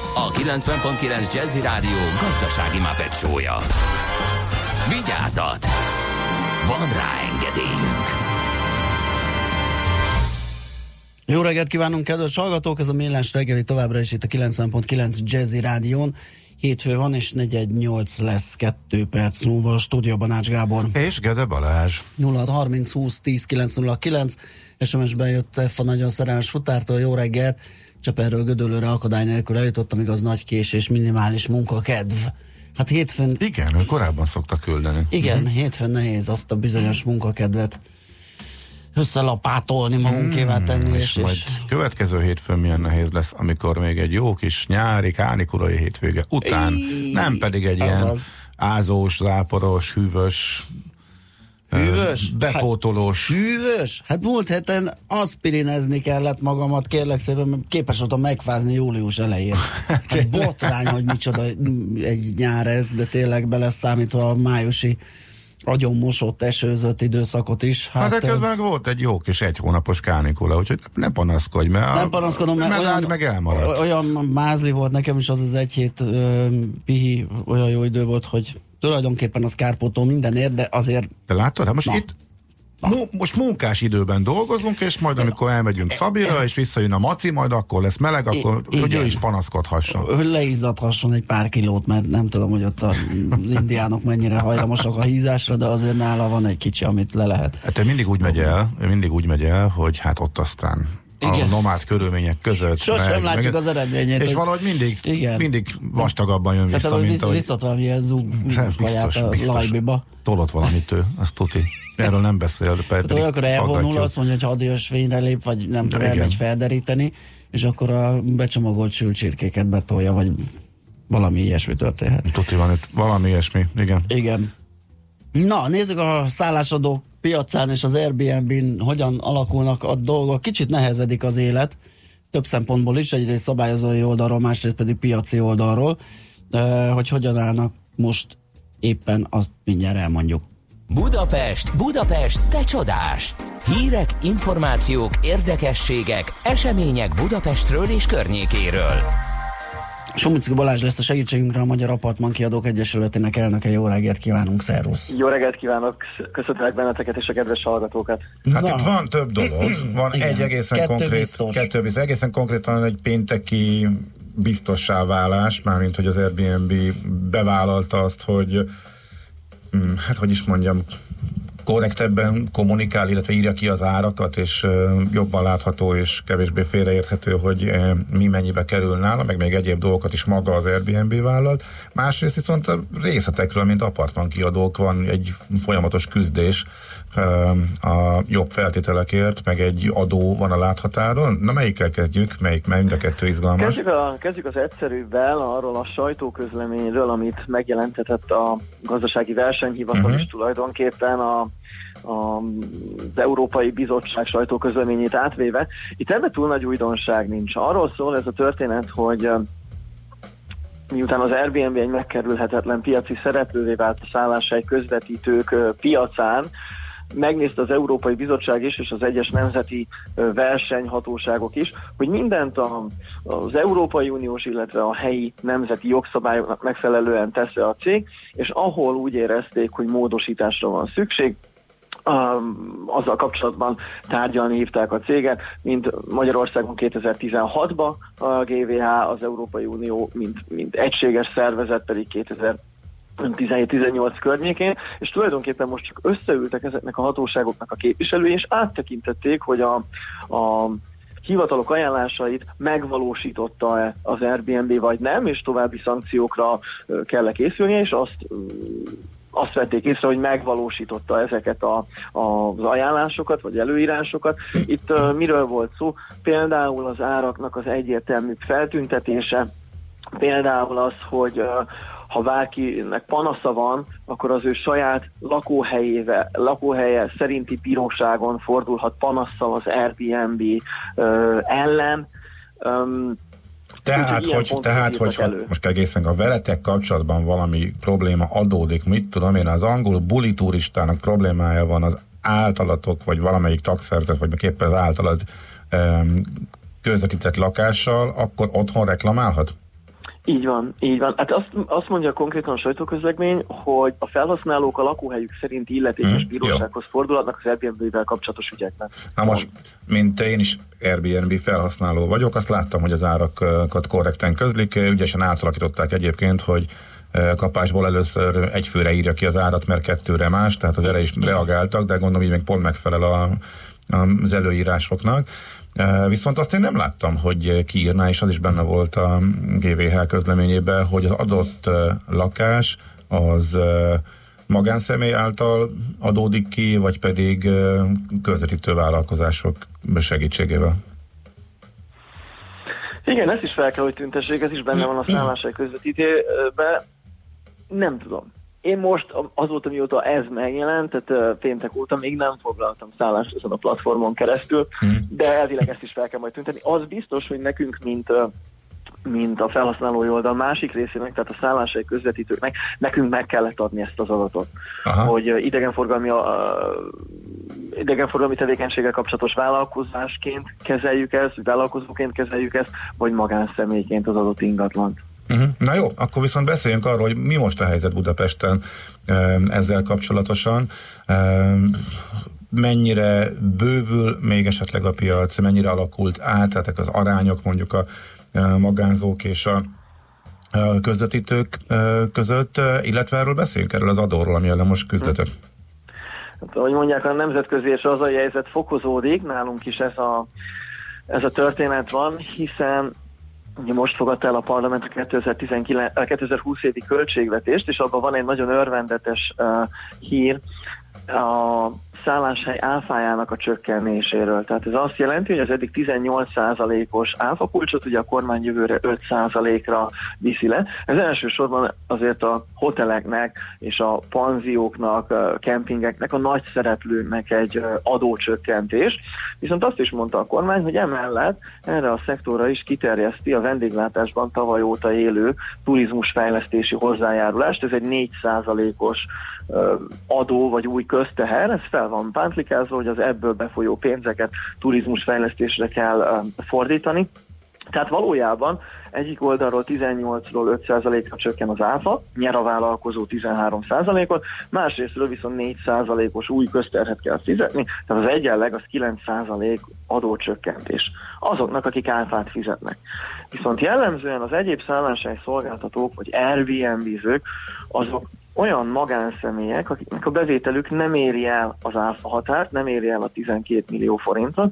a 90.9 Jazzy Rádió gazdasági mapetsója. Vigyázat! Van rá engedélyünk! Jó reggelt kívánunk, kedves hallgatók! Ez a Millás reggeli továbbra is itt a 90.9 Jazzy Rádión. Hétfő van, és 418 lesz 2 perc múlva a stúdióban Ács Gábor. És Gede Balázs. 0630 20 10 909 SMS-ben jött F a nagyon szerelmes futártól, jó reggelt! Cseperről Gödöllőre akadály nélkül eljutottam, igaz nagy késés, minimális munkakedv. Hát hétfőn... Igen, korábban szokta küldeni. Igen, uh-huh. hétfőn nehéz azt a bizonyos munkakedvet összelapátolni, magunkévá tenni. Mm, és, és, majd és következő hétfőn milyen nehéz lesz, amikor még egy jó kis nyári, kánikulai hétvége után, nem pedig egy ilyen Azaz. ázós, záporos, hűvös, Hűvös? bepótolós. Hűvös? Hát múlt héten aspirinezni kellett magamat, kérlek szépen, mert képes voltam megfázni július elején. Hát botrány, hogy micsoda egy nyár ez, de tényleg bele számítva a májusi agyon mosott, esőzött időszakot is. Hát, Hát, de közben meg volt egy jó kis egy hónapos kánikula, úgyhogy ne panaszkodj, mert nem panaszkodom, mert mert olyan, meg elmaradt. olyan mázli volt nekem is az az egy hét ö, pihi, olyan jó idő volt, hogy tulajdonképpen az kárpótol mindenért, de azért Te látod? Hát most Na. itt mu- most munkás időben dolgozunk, és majd amikor elmegyünk Szabira, és visszajön a maci, majd akkor lesz meleg, akkor I- hogy ő is panaszkodhasson. hogy leizzadhasson egy pár kilót, mert nem tudom, hogy ott az indiánok mennyire hajlamosak a hízásra, de azért nála van egy kicsi, amit le lehet. Hát ő mindig úgy megy el, mindig úgy megy el, hogy hát ott aztán Igen. a nomád körülmények között. Sosem látjuk az eredményét, És hogy- valahogy mindig, Igen. mindig vastagabban jön vissza, Szerintem, mint ahogy... viszont valamilyen zúg kaját Biztos, a biztos. lajbiba. Tolott valamit ő, azt tuti. Erről nem beszél, Tehát pedig olyankor elvonul, faggatjuk. azt mondja, hogy hadias fényre lép, vagy nem tudom, elmegy felderíteni, és akkor a becsomagolt sült csirkéket betolja, vagy valami ilyesmi történhet. Tuti van itt, valami ilyesmi, igen. Igen. Na, nézzük a szállásadók piacán és az Airbnb-n hogyan alakulnak a dolgok. Kicsit nehezedik az élet, több szempontból is, egyrészt szabályozói oldalról, másrészt pedig piaci oldalról, hogy hogyan állnak most éppen azt mindjárt elmondjuk. Budapest, Budapest, te csodás! Hírek, információk, érdekességek, események Budapestről és környékéről. Somicki Balázs lesz a segítségünkre a Magyar Apartman Kiadók Egyesületének elnöke. Jó reggelt kívánunk, szervusz! Jó reggelt kívánok, köszöntelek benneteket és a kedves hallgatókat. Hát Na. itt van több dolog. Van Igen. egy egészen Kettő konkrét, biztos. kettő biztos, egészen konkrétan egy pénteki biztossá válás, mármint hogy az Airbnb bevállalta azt, hogy mm, hát hogy is mondjam, korrektebben kommunikál, illetve írja ki az árakat, és jobban látható és kevésbé félreérthető, hogy mi mennyibe kerül nála, meg még egyéb dolgokat is maga az Airbnb vállalt. Másrészt viszont a részletekről, mint apartmankiadók van egy folyamatos küzdés a jobb feltételekért, meg egy adó van a láthatáron. Na melyikkel kezdjük? Melyik? Mind a kettő izgalmas. Kezdjük, a, kezdjük az egyszerűbben arról a sajtóközleményről, amit megjelentetett a gazdasági versenyhivatal Mhm. uh-huh. is tulajdonképpen a, a, az Európai Bizottság sajtóközleményét átvéve. Itt ebben túl nagy újdonság nincs. Arról szól ez a történet, hogy miután az Airbnb egy megkerülhetetlen piaci szereplővé vált a szálláshely közvetítők piacán, megnézte az Európai Bizottság is, és az egyes nemzeti versenyhatóságok is, hogy mindent a, az Európai Uniós, illetve a helyi nemzeti jogszabályoknak megfelelően tesz a cég, és ahol úgy érezték, hogy módosításra van szükség, um, azzal kapcsolatban tárgyalni hívták a céget, mint Magyarországon 2016-ban a GVH, az Európai Unió, mint, mint egységes szervezet pedig 2000 17-18 környékén, és tulajdonképpen most csak összeültek ezeknek a hatóságoknak a képviselői, és áttekintették, hogy a, a hivatalok ajánlásait megvalósította-e az Airbnb vagy nem, és további szankciókra kell -e készülnie, és azt azt vették észre, hogy megvalósította ezeket a, a, az ajánlásokat, vagy előírásokat. Itt uh, miről volt szó? Például az áraknak az egyértelmű feltüntetése, például az, hogy uh, ha bárkinek panasza van, akkor az ő saját lakóhelyével, lakóhelye szerinti bíróságon fordulhat panasszal az Airbnb uh, ellen. Um, tehát, hogy, tehát hogy elő. most egészen a veletek kapcsolatban valami probléma adódik, mit tudom én, az angol buli turistának problémája van az általatok, vagy valamelyik tagszerzet, vagy éppen az általad um, közvetített lakással, akkor otthon reklamálhat? Így van, így van. Hát azt, azt mondja konkrétan a sajtóközlegmény, hogy a felhasználók a lakóhelyük szerint illetékes hmm, bírósághoz jó. fordulhatnak az Airbnb-vel kapcsolatos ügyekben. Na most, mint én is Airbnb felhasználó vagyok, azt láttam, hogy az árakat korrekten közlik, ügyesen átalakították egyébként, hogy eh, kapásból először egy főre írja ki az árat, mert kettőre más, tehát az erre is reagáltak, de gondolom így még pont megfelel a, az előírásoknak. Viszont azt én nem láttam, hogy kiírná, és az is benne volt a GVH közleményében, hogy az adott lakás az magánszemély által adódik ki, vagy pedig közvetítő vállalkozások segítségével. Igen, ezt is fel kell, hogy tüntessék, ez is benne van a szállásai közvetítőbe. Nem tudom. Én most azóta, mióta ez megjelent, tehát péntek óta még nem foglaltam szállást ezen a platformon keresztül, hmm. de elvileg ezt is fel kell majd tüntetni. Az biztos, hogy nekünk, mint mint a felhasználói oldal másik részének, tehát a szállásai közvetítőknek, nekünk meg kellett adni ezt az adatot, Aha. hogy idegenforgalmi, uh, idegenforgalmi tevékenységgel kapcsolatos vállalkozásként kezeljük ezt, vállalkozóként kezeljük ezt, vagy magánszemélyként az adott ingatlant. Uh-huh. Na jó, akkor viszont beszéljünk arról, hogy mi most a helyzet Budapesten ezzel kapcsolatosan. Mennyire bővül még esetleg a piac, mennyire alakult át, tehát az arányok mondjuk a magánzók és a közvetítők között, illetve erről beszéljünk, erről az adóról, ami ellen most küzdetek. Hát, ahogy mondják, a nemzetközi és az a helyzet fokozódik, nálunk is ez a, ez a történet van, hiszen most fogadta el a parlament a 2019, 2020 évi költségvetést, és abban van egy nagyon örvendetes uh, hír, a szálláshely áfájának a csökkenéséről. Tehát ez azt jelenti, hogy az eddig 18%-os áfakulcsot ugye a kormány jövőre 5%-ra viszi le. Ez elsősorban azért a hoteleknek és a panzióknak, a kempingeknek, a nagy szereplőnek egy adócsökkentés. Viszont azt is mondta a kormány, hogy emellett erre a szektorra is kiterjeszti a vendéglátásban tavaly óta élő turizmusfejlesztési hozzájárulást. Ez egy 4%-os adó vagy új közteher, ez fel van pántlikázva, hogy az ebből befolyó pénzeket turizmusfejlesztésre kell fordítani. Tehát valójában egyik oldalról 18-ról 5%-ra csökken az áfa, nyer a vállalkozó 13%-ot, másrésztről viszont 4%-os új közterhet kell fizetni, tehát az egyenleg az 9% adócsökkentés azoknak, akik áfát fizetnek. Viszont jellemzően az egyéb szálláshely szolgáltatók vagy Airbnb-zők azok olyan magánszemélyek, akiknek a bevételük nem éri el az áfa határt, nem éri el a 12 millió forintot,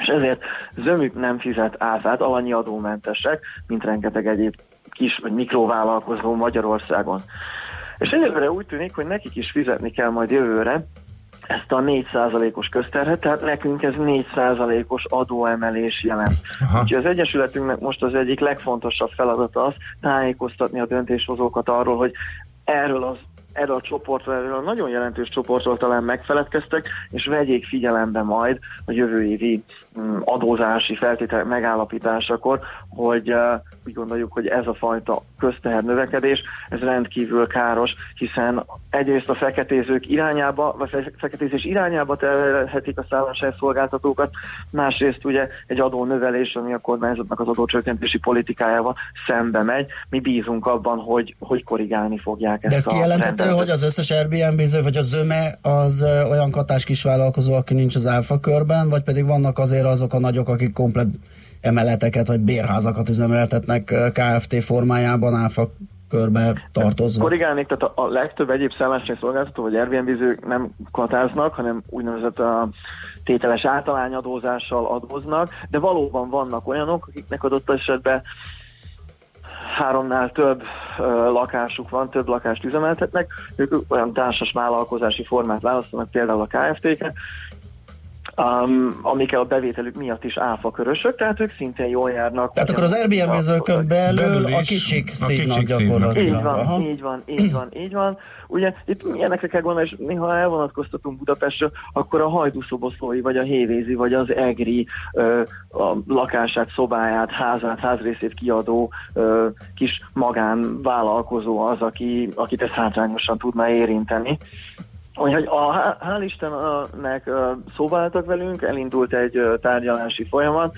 és ezért zömük nem fizet áfát, alanyi adómentesek, mint rengeteg egyéb kis vagy mikrovállalkozó Magyarországon. És egyelőre úgy tűnik, hogy nekik is fizetni kell majd jövőre ezt a 4%-os közterhet, tehát nekünk ez 4%-os adóemelés jelent. Aha. Úgyhogy az Egyesületünknek most az egyik legfontosabb feladata az tájékoztatni a döntéshozókat arról, hogy erről az erről a csoportról, erről a nagyon jelentős csoportról talán megfeledkeztek, és vegyék figyelembe majd a jövő évi adózási feltételek megállapításakor, hogy úgy gondoljuk, hogy ez a fajta közteher növekedés, ez rendkívül káros, hiszen egyrészt a feketézők irányába, vagy feketézés irányába terhetik a szolgáltatókat, másrészt ugye egy adó növelés, ami a kormányzatnak az adócsökkentési politikájával szembe megy. Mi bízunk abban, hogy, hogy korrigálni fogják ezt De ez kijelenthető, hogy az összes Airbnb-ző, vagy a Zöme az olyan katás kisvállalkozó, aki nincs az álfa körben, vagy pedig vannak azért azok a nagyok, akik komplet emeleteket vagy bérházakat üzemeltetnek KFT formájában áfa körbe tartozva. Korrigálnék, tehát a, a legtöbb egyéb szálláshely szolgáltató vagy airbnb nem katáznak, hanem úgynevezett a tételes általányadózással adóznak, de valóban vannak olyanok, akiknek adott esetben háromnál több ö, lakásuk van, több lakást üzemeltetnek, ők olyan társas vállalkozási formát választanak, például a KFT-ket, um, amikkel a bevételük miatt is áfa körösök, tehát ők szintén jól járnak. Tehát akkor az Airbnb-zőkön belül Belül a kicsik a szívnak gyakorlatilag. Így van, Aha. így van, így van, így van. Ugye itt ilyenekre kell gondolni, és néha elvonatkoztatunk Budapestről, akkor a hajdúszoboszlói, vagy a hévézi, vagy az egri ö, a lakását, szobáját, házát, házrészét kiadó ö, kis magánvállalkozó az, aki, akit ez hátrányosan tudna érinteni. Úgyhogy a, há- hál' Istennek álltak velünk, elindult egy tárgyalási folyamat,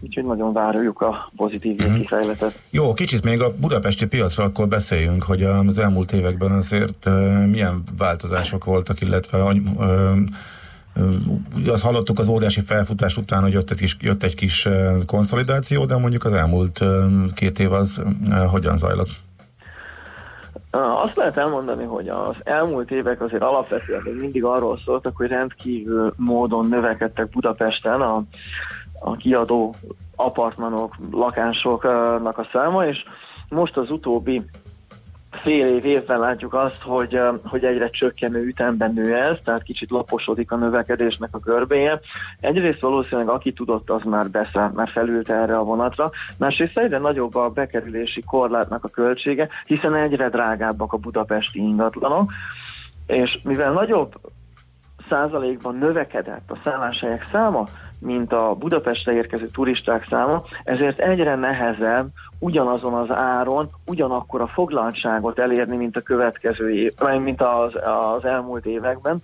úgyhogy nagyon várjuk a pozitív Mhm. kifejletet. Jó, kicsit még a budapesti piacra akkor beszéljünk, hogy az elmúlt években azért milyen változások voltak, illetve uh, azt hallottuk az óriási felfutás után, hogy jött egy kis, jött egy kis konszolidáció, de mondjuk az elmúlt két év az hogyan zajlott? Azt lehet elmondani, hogy az elmúlt évek azért alapvetően mindig arról szóltak, hogy rendkívül módon növekedtek Budapesten a, a kiadó apartmanok, lakásoknak a száma, és most az utóbbi fél év évben látjuk azt, hogy, hogy egyre csökkenő ütemben nő ez, tehát kicsit laposodik a növekedésnek a görbéje. Egyrészt valószínűleg aki tudott, az már beszállt, már felült erre a vonatra, másrészt egyre nagyobb a bekerülési korlátnak a költsége, hiszen egyre drágábbak a budapesti ingatlanok, és mivel nagyobb százalékban növekedett a szálláshelyek száma, mint a Budapestre érkező turisták száma, ezért egyre nehezebb ugyanazon az áron ugyanakkor a foglaltságot elérni, mint a következő év, mint az, az elmúlt években.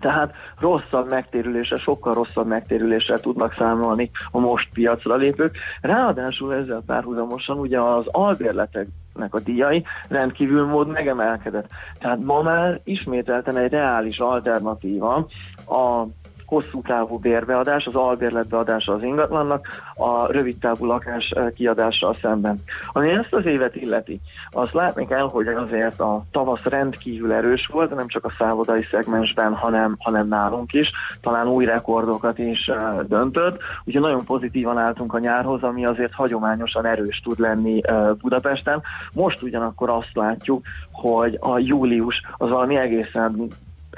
Tehát rosszabb megtérülése, sokkal rosszabb megtérüléssel tudnak számolni a most piacra lépők. Ráadásul ezzel párhuzamosan ugye az albérleteknek a díjai rendkívül mód megemelkedett. Tehát ma már ismételten egy reális alternatíva a hosszú távú bérbeadás, az albérletbeadása az ingatlannak, a rövid távú lakás kiadással szemben. Ami ezt az évet illeti, azt látni kell, hogy azért a tavasz rendkívül erős volt, nem csak a szállodai szegmensben, hanem, hanem nálunk is, talán új rekordokat is döntött. Ugye nagyon pozitívan álltunk a nyárhoz, ami azért hagyományosan erős tud lenni Budapesten. Most ugyanakkor azt látjuk, hogy a július az valami egészen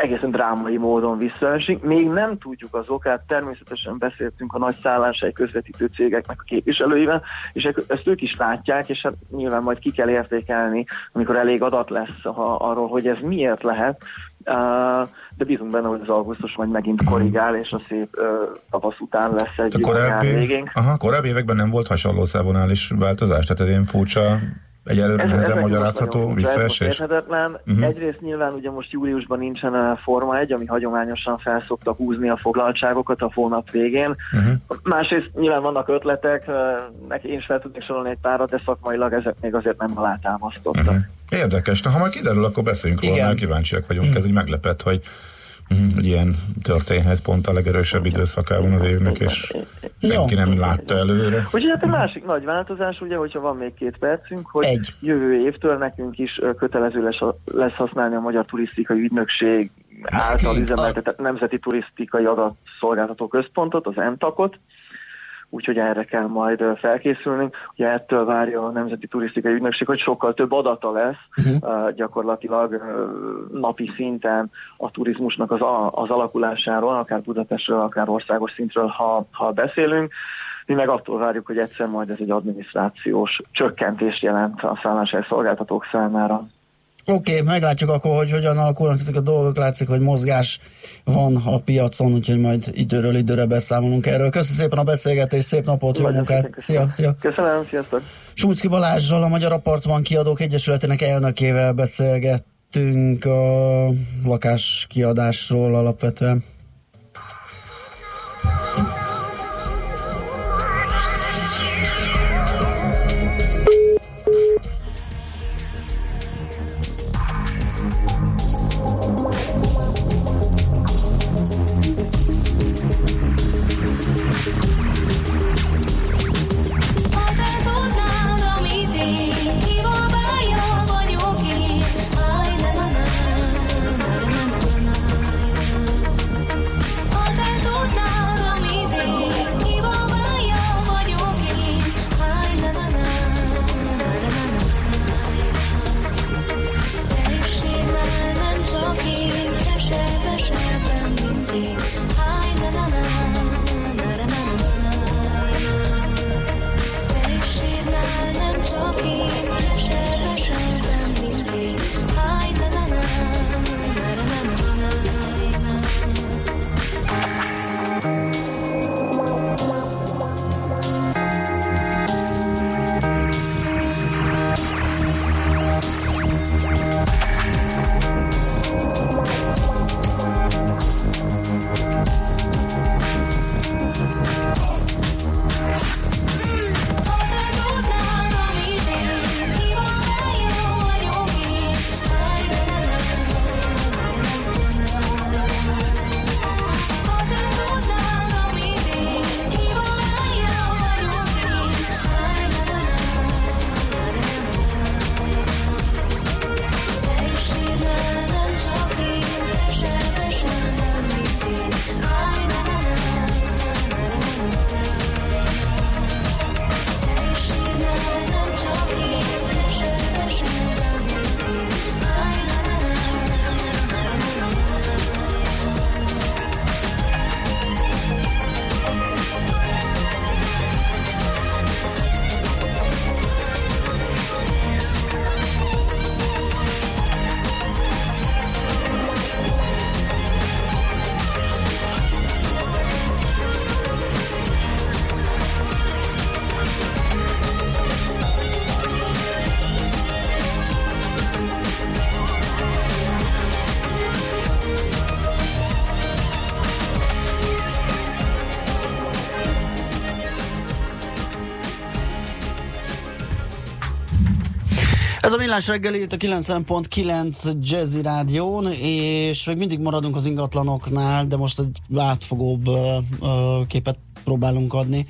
egészen drámai módon visszaesik. Még nem tudjuk az okát, természetesen beszéltünk a nagy szálláshely közvetítő cégeknek a képviselőivel, és ezt ők is látják, és hát nyilván majd ki kell értékelni, amikor elég adat lesz ha, arról, hogy ez miért lehet, de bízunk benne, hogy az augusztus majd megint korrigál, és a szép tavasz után lesz egy korábbi, aha, korábbi években nem volt hasonló szávonális változás, tehát ez ilyen furcsa, egyelőre Ez- nehezen magyarázható visszaesés. érthetetlen. Mhm. Uh-huh. Egyrészt nyilván ugye most júliusban nincsen a Forma 1, ami hagyományosan felszokta húzni a foglaltságokat a hónap végén. Uh-huh. Másrészt nyilván vannak ötletek, neki én is fel tudnék sorolni egy párat, de szakmailag ezek még azért nem alátámasztottak. Uh-huh. Érdekes, na ha majd kiderül, akkor beszéljünk róla, Igen. mert kíváncsiak vagyunk, ez így meglepett, hogy, mhm, hogy ilyen történhet pont a legerősebb időszakában az évnek, és senki nem látta előre. Úgyhogy hát egy másik nagy változás, ugye, hogyha van még két percünk, hogy Egy. jövő évtől nekünk is kötelező lesz, lesz használni a Magyar Turisztikai Ügynökség által üzemeltetett Nemzeti Turisztikai Adatszolgáltató Központot, az NTAK-ot, úgyhogy erre kell majd felkészülnünk. Ugye ettől várja a Nemzeti Turisztikai Ügynökség, hogy sokkal több adata lesz uh-huh. gyakorlatilag napi szinten a turizmusnak az, az alakulásáról, akár Budapestről, akár országos szintről, ha, ha beszélünk. Mi meg attól várjuk, hogy egyszer majd ez egy adminisztrációs csökkentést jelent a szálláshely szolgáltatók számára. Oké, okay, meglátjuk akkor, hogy hogyan alakulnak ezek a dolgok. Látszik, hogy mozgás van a piacon, úgyhogy majd időről időre beszámolunk erről. Köszönöm szépen a beszélgetést, szép napot, jó munkát. Szia, szia. Köszönöm, sziasztok! Sumcki Balázsral, a Magyar Apartman Kiadók Egyesületének elnökével beszélgettünk a lakáskiadásról alapvetően. Ez a Millás reggeli itt a 90.9 Jazzy Rádión, és még mindig maradunk az ingatlanoknál, de most egy átfogóbb ö, ö, képet próbálunk adni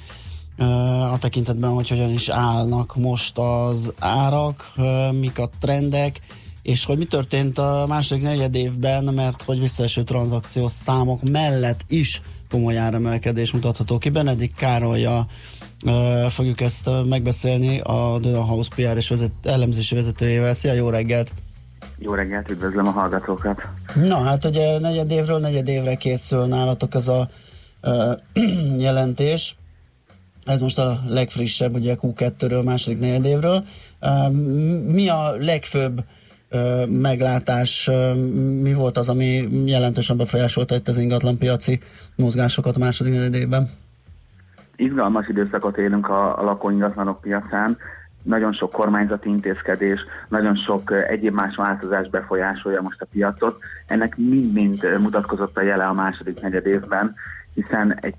ö, a tekintetben, hogy hogyan is állnak most az árak, ö, mik a trendek, és hogy mi történt a második negyed évben, mert hogy visszaeső tranzakciós számok mellett is komoly áremelkedés mutatható ki. Benedik Károlyja Ö, fogjuk ezt megbeszélni a The House PR és vezet, elemzési vezetőjével. Szia, jó reggelt! Jó reggelt, üdvözlöm a hallgatókat! Na, hát ugye negyed évről negyed évre készül nálatok ez a ö, jelentés. Ez most a legfrissebb, ugye Q2-ről, második negyed évről. Ö, mi a legfőbb ö, meglátás, ö, mi volt az, ami jelentősen befolyásolta itt az ingatlan piaci mozgásokat a második negyed évben? Izgalmas időszakot élünk a, a lakóingatlanok piacán. Nagyon sok kormányzati intézkedés, nagyon sok egyéb más változás befolyásolja most a piacot. Ennek mind-mind mutatkozott a jele a második negyed évben, hiszen egy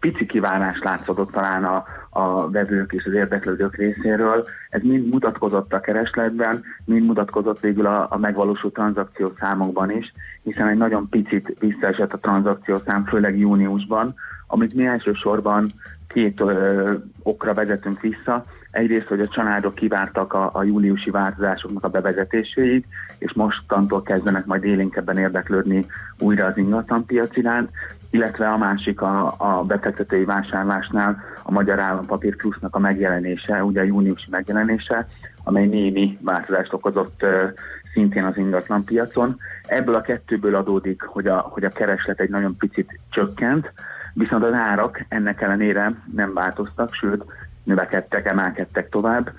pici kivárás látszódott talán a, a vevők és az érdeklődők részéről. Ez mind mutatkozott a keresletben, mind mutatkozott végül a, a megvalósult tranzakció számokban is, hiszen egy nagyon picit visszaesett a tranzakció szám, főleg júniusban, amit mi elsősorban két ö, okra vezetünk vissza. Egyrészt, hogy a családok kivártak a, a júliusi változásoknak a bevezetéséig, és mostantól kezdenek majd élénkebben érdeklődni újra az ingatlanpiac iránt, illetve a másik a, a befektetői vásárlásnál a Magyar Állampapír Plusznak a megjelenése, ugye a júniusi megjelenése, amely némi változást okozott ö, szintén az ingatlanpiacon. Ebből a kettőből adódik, hogy a, hogy a kereslet egy nagyon picit csökkent, viszont az árak ennek ellenére nem változtak, sőt növekedtek, emelkedtek tovább.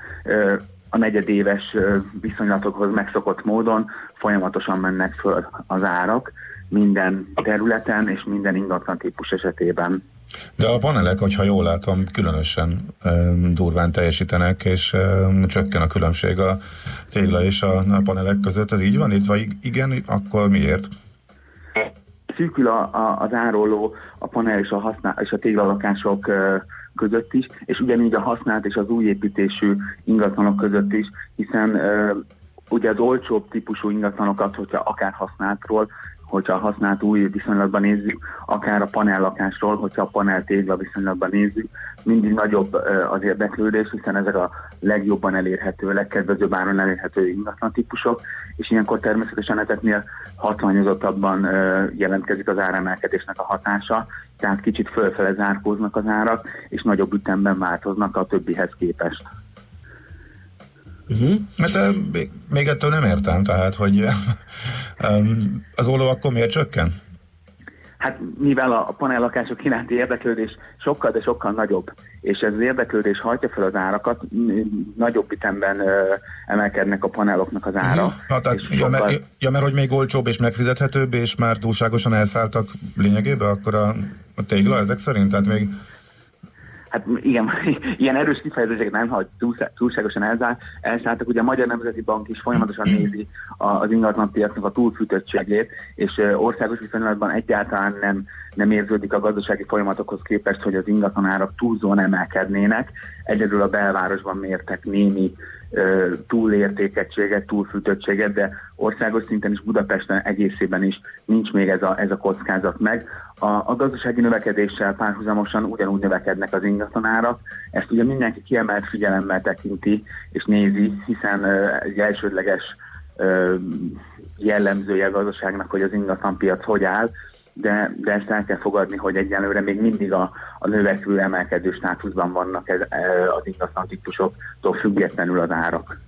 A negyedéves viszonylatokhoz megszokott módon folyamatosan mennek föl az árak minden területen és minden ingatlan típus esetében. De a panelek, hogyha jól látom, különösen um, durván teljesítenek, és um, csökken a különbség a tégla és a, a panelek között. Ez így van itt? Vagy igen, akkor miért? Szűkül a, a, az áróló a panel és a, használ, és a téglalakások között is, és ugyanígy a használt és az új építésű ingatlanok között is, hiszen ugye az olcsóbb típusú ingatlanokat, hogyha akár használtról, hogyha a használt új viszonylatban nézzük, akár a panellakásról, hogyha a panel tégla viszonylatban nézzük, mindig nagyobb az érdeklődés, hiszen ezek a legjobban elérhető, legkedvezőbb áron elérhető ingatlan típusok, és ilyenkor természetesen ezeknél hatványozottabban jelentkezik az áremelkedésnek a hatása, tehát kicsit fölfele zárkóznak az árak, és nagyobb ütemben változnak a többihez képest. Uh-huh. Hát még, még ettől nem értem, tehát, hogy az olló akkor miért csökken? Hát mivel a panellakások iránti érdeklődés sokkal, de sokkal nagyobb, és ez az érdeklődés hajtja fel az árakat, nagyobb ütemben ö, emelkednek a paneloknak az ára. Uh-huh. Ha, tehát, ja, sokkal- mert, ja, mert hogy még olcsóbb és megfizethetőbb, és már túlságosan elszálltak lényegében, akkor a, a tégla ezek szerint? Tehát még Hát igen, ilyen erős kifejezéseket nem, túlszá- túlságosan elzár, elszálltak. Ugye a Magyar Nemzeti Bank is folyamatosan nézi az ingatlanpiacnak a túlfűtöttségét, és országos viszonylatban egyáltalán nem, nem érződik a gazdasági folyamatokhoz képest, hogy az ingatlanárak túlzóan emelkednének. Egyedül a belvárosban mértek némi túlértékettséget, túlfűtöttséget, de országos szinten is Budapesten egészében is nincs még ez a, ez a kockázat meg. A, a gazdasági növekedéssel párhuzamosan ugyanúgy növekednek az ingatlanárak. Ezt ugye mindenki kiemelt figyelemmel tekinti és nézi, hiszen egy elsődleges jellemzője a gazdaságnak, hogy az ingatlanpiac hogy áll, de, de ezt el kell fogadni, hogy egyelőre még mindig a, a növekvő emelkedő státuszban vannak ez, e, az ingatlan típusoktól függetlenül az árak.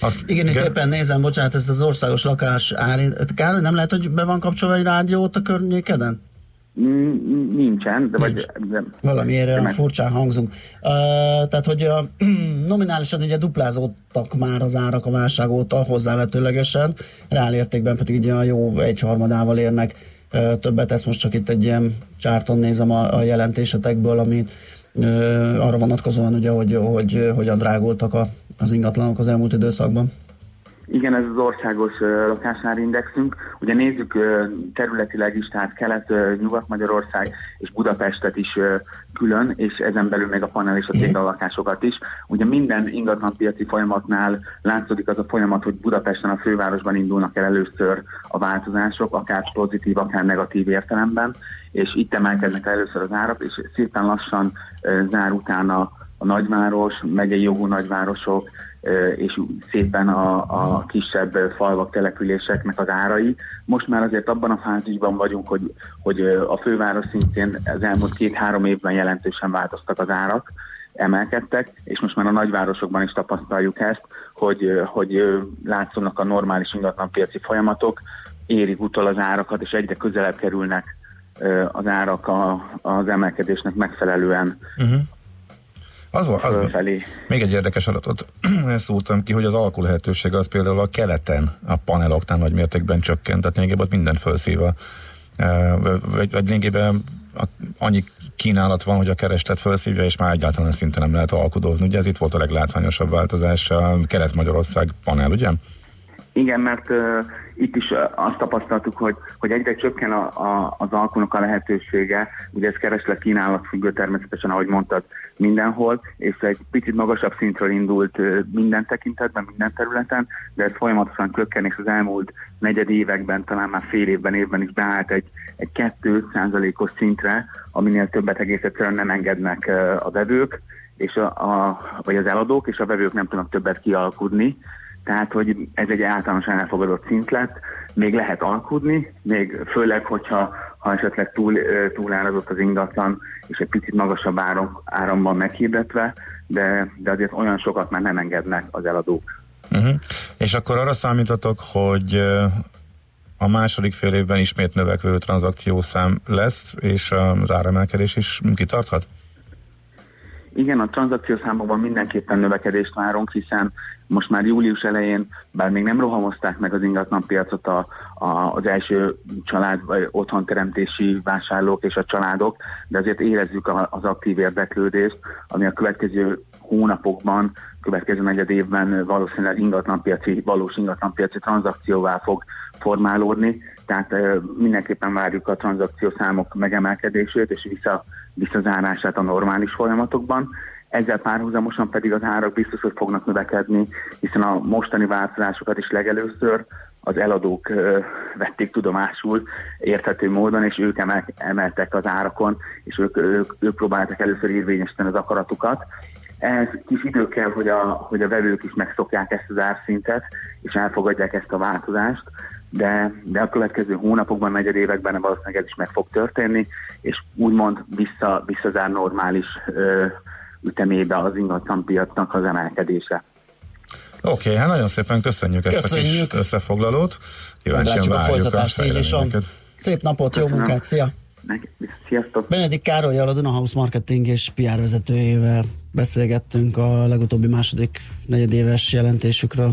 azt, Igen, itt éppen nézem, bocsánat, ez az országos lakás ár. Kár, nem lehet, hogy be van kapcsolva egy rádiót a környékeden? Mm, Nincsen, de vagy... De, Valamiért olyan meg- furcsán hangzunk. Uh, tehát, hogy uh, nominálisan ugye duplázódtak már az árak a válság óta hozzávetőlegesen, reálértékben pedig ugye a jó egyharmadával érnek uh, többet. Ezt most csak itt egy ilyen csárton nézem a, a jelentésetekből, ami arra vonatkozóan ugye, hogy, hogy hogyan drágultak a, az ingatlanok az elmúlt időszakban. Igen, ez az országos lakásárindexünk. Ugye nézzük területileg is, tehát Kelet, Nyugat-Magyarország és Budapestet is külön, és ezen belül még a panel és a téglalakásokat is. Ugye minden ingatlanpiaci folyamatnál látszódik az a folyamat, hogy Budapesten, a fővárosban indulnak el először a változások, akár pozitív, akár negatív értelemben, és itt emelkednek el először az árak, és szépen lassan zár utána a nagyváros, megyei jogú nagyvárosok, és szépen a, a kisebb falvak, településeknek az árai. Most már azért abban a fázisban vagyunk, hogy, hogy a főváros szintén az elmúlt két-három évben jelentősen változtak az árak, emelkedtek, és most már a nagyvárosokban is tapasztaljuk ezt, hogy, hogy ö, látszanak a normális ingatlanpiaci folyamatok, érik utol az árakat, és egyre közelebb kerülnek az árak a, az emelkedésnek megfelelően Uh-huh. Az, van- az, fölfelé. még egy érdekes adatot szóltam ki, hogy az alkul lehetőség az például a keleten a paneloknál nagy mértékben csökkent, tehát lényegében ott minden felszíva. E, Vagy, vagy lényegében a- annyi kínálat van, hogy a kereslet felszívja, és már egyáltalán szinte nem lehet alkudozni. Ugye ez itt volt a leglátványosabb változás, a Kelet-Magyarország panel, ugye? Igen, mert uh, itt is uh, azt tapasztaltuk, hogy, hogy egyre csökken a, a, az alkunak a lehetősége, ugye ez kereslet kínálat függő természetesen, ahogy mondtad, mindenhol, és egy picit magasabb szintről indult minden tekintetben, minden területen, de ez folyamatosan csökken, és az elmúlt negyed években, talán már fél évben, évben is beállt egy, egy 2 százalékos szintre, aminél többet egész egyszerűen nem engednek a vevők, és a, a, vagy az eladók, és a vevők nem tudnak többet kialkudni, tehát, hogy ez egy általánosan elfogadott szint lett, még lehet alkudni, még főleg, hogyha ha esetleg túl, túlárazott az ingatlan, és egy picit magasabb áram, áramban meghirdetve, de, de azért olyan sokat már nem engednek az eladók. Uh-huh. És akkor arra számítatok, hogy a második fél évben ismét növekvő tranzakciószám lesz, és az áremelkedés is kitarthat? Igen, a tranzakciószámokban mindenképpen növekedést várunk, hiszen most már július elején, bár még nem rohamozták meg az ingatlanpiacot a, a, az első család vagy otthonteremtési vásárlók és a családok, de azért érezzük a, az aktív érdeklődést, ami a következő hónapokban, következő negyed évben valószínűleg ingatlanpiaci, valós ingatlanpiaci tranzakcióvá fog formálódni, tehát mindenképpen várjuk a tranzakciószámok megemelkedését és vissza, visszazárását a normális folyamatokban. Ezzel párhuzamosan pedig az árak biztos, hogy fognak növekedni, hiszen a mostani változásokat is legelőször az eladók vették tudomásul érthető módon, és ők emel, emeltek az árakon, és ők, ők, ők próbáltak először érvényesíteni az akaratukat. Ez kis idő kell, hogy a, hogy a vevők is megszokják ezt az árszintet, és elfogadják ezt a változást, de, de a következő hónapokban, negyed években valószínűleg ez is meg fog történni, és úgymond vissza, visszazár normális ö, ütemébe az ingatlanpiacnak az emelkedése. Oké, okay, hát nagyon szépen köszönjük, ezt a Köszönjük. kis összefoglalót. Kíváncsian Meglátjuk a várjuk folytatást, így is van. Szép napot, jó Köszönöm. munkát, szia! Sziasztok! Benedik Károlyjal, a Dunahouse Marketing és PR vezetőjével beszélgettünk a legutóbbi második negyedéves jelentésükről.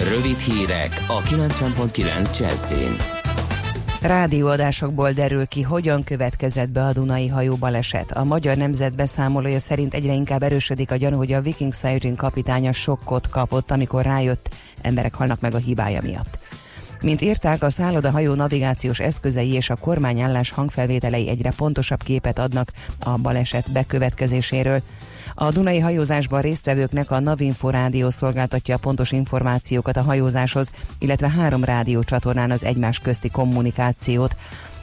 Rövid hírek a 90.9 Jazzin. Rádióadásokból derül ki, hogyan következett be a Dunai hajó baleset. A magyar nemzet beszámolója szerint egyre inkább erősödik a gyanú, hogy a Viking Siren kapitánya sokkot kapott, amikor rájött, emberek halnak meg a hibája miatt. Mint írták, a szállodahajó navigációs eszközei és a kormányállás hangfelvételei egyre pontosabb képet adnak a baleset bekövetkezéséről. A Dunai hajózásban résztvevőknek a Navinfo rádió szolgáltatja a pontos információkat a hajózáshoz, illetve három rádiócsatornán az egymás közti kommunikációt.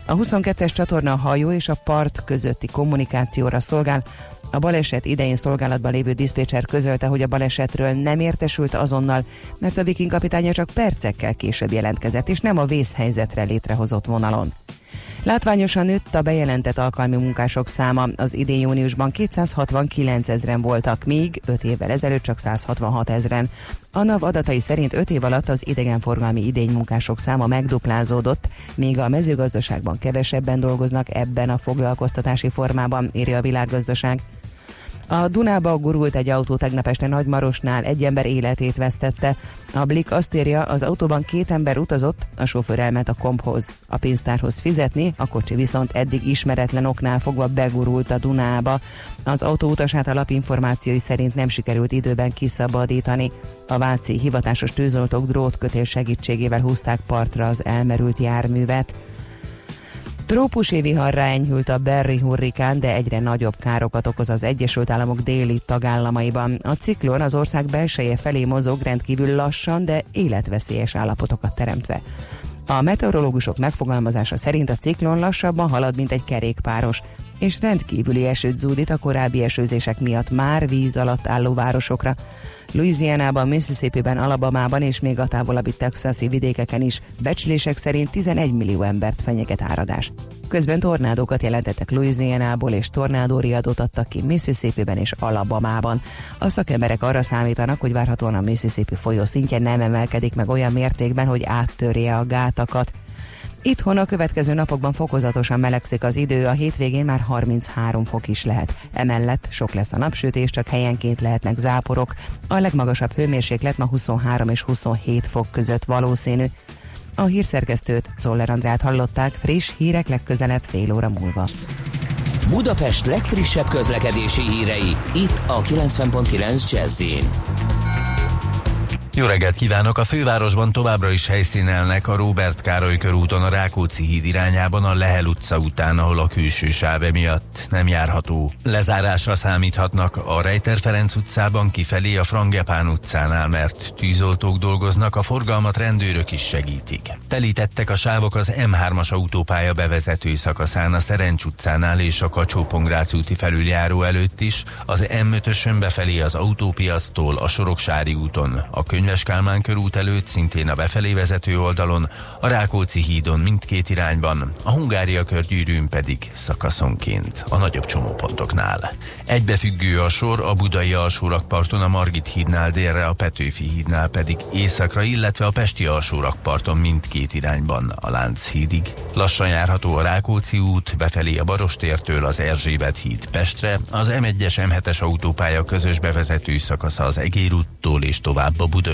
A 22-es csatorna a hajó és a part közötti kommunikációra szolgál. A baleset idején szolgálatban lévő diszpécser közölte, hogy a balesetről nem értesült azonnal, mert a Viking kapitánya csak percekkel később jelentkezett, és nem a vészhelyzetre létrehozott vonalon. Látványosan nőtt a bejelentett alkalmi munkások száma. Az idén júniusban 269 ezeren voltak, míg 5 évvel ezelőtt csak 166 ezeren. A NAV adatai szerint 5 év alatt az idegenforgalmi idénymunkások száma megduplázódott, míg a mezőgazdaságban kevesebben dolgoznak ebben a foglalkoztatási formában, írja a világgazdaság. A Dunába gurult egy autó tegnap este Nagymarosnál, egy ember életét vesztette. A Blik azt írja, az autóban két ember utazott, a sofőr elment a komphoz. A pénztárhoz fizetni, a kocsi viszont eddig ismeretlen oknál fogva begurult a Dunába. Az autó utasát alapinformációi szerint nem sikerült időben kiszabadítani. A Váci hivatásos tűzoltók drótkötés segítségével húzták partra az elmerült járművet. Trópusi viharra enyhült a Berry hurrikán, de egyre nagyobb károkat okoz az Egyesült Államok déli tagállamaiban. A ciklon az ország belseje felé mozog rendkívül lassan, de életveszélyes állapotokat teremtve. A meteorológusok megfogalmazása szerint a ciklon lassabban halad, mint egy kerékpáros, és rendkívüli esőt zúdít a korábbi esőzések miatt már víz alatt álló városokra. Louisianában, Mississippi-ben, Alabamában és még a távolabbi texasi vidékeken is becslések szerint 11 millió embert fenyeget áradás. Közben tornádókat jelentettek Louisianából és tornádóriadót adtak ki Mississippi-ben és Alabamában. A szakemberek arra számítanak, hogy várhatóan a Mississippi folyó szintje nem emelkedik meg olyan mértékben, hogy áttörje a gátakat. Itthon a következő napokban fokozatosan melegszik az idő, a hétvégén már 33 fok is lehet. Emellett sok lesz a napsütés, csak helyenként lehetnek záporok. A legmagasabb hőmérséklet ma 23 és 27 fok között valószínű. A hírszerkesztőt, Czoller Andrát hallották, friss hírek legközelebb fél óra múlva. Budapest legfrissebb közlekedési hírei, itt a 90.9 jazz jó reggelt kívánok! A fővárosban továbbra is helyszínelnek a Róbert Károly körúton a Rákóczi híd irányában a Lehel utca után, ahol a külső sáve miatt nem járható. Lezárásra számíthatnak a Rejter Ferenc utcában kifelé a Frangepán utcánál, mert tűzoltók dolgoznak, a forgalmat rendőrök is segítik. Telítettek a sávok az M3-as autópálya bevezető szakaszán a Szerencs utcánál és a kacsó úti felüljáró előtt is, az M5-ösön befelé az autópiasztól a Soroksári úton, a könyv Könyves Kálmán körút előtt, szintén a befelé vezető oldalon, a Rákóczi hídon mindkét irányban, a Hungária körgyűrűn pedig szakaszonként a nagyobb csomópontoknál. Egybefüggő a sor a Budai alsórakparton a Margit hídnál délre, a Petőfi hídnál pedig északra, illetve a Pesti alsórakparton mindkét irányban a Lánchídig. Lassan járható a Rákóczi út, befelé a Barostértől az Erzsébet híd Pestre, az M1-es M7-es autópálya közös bevezető szakasza az Egér úttól és tovább a Buda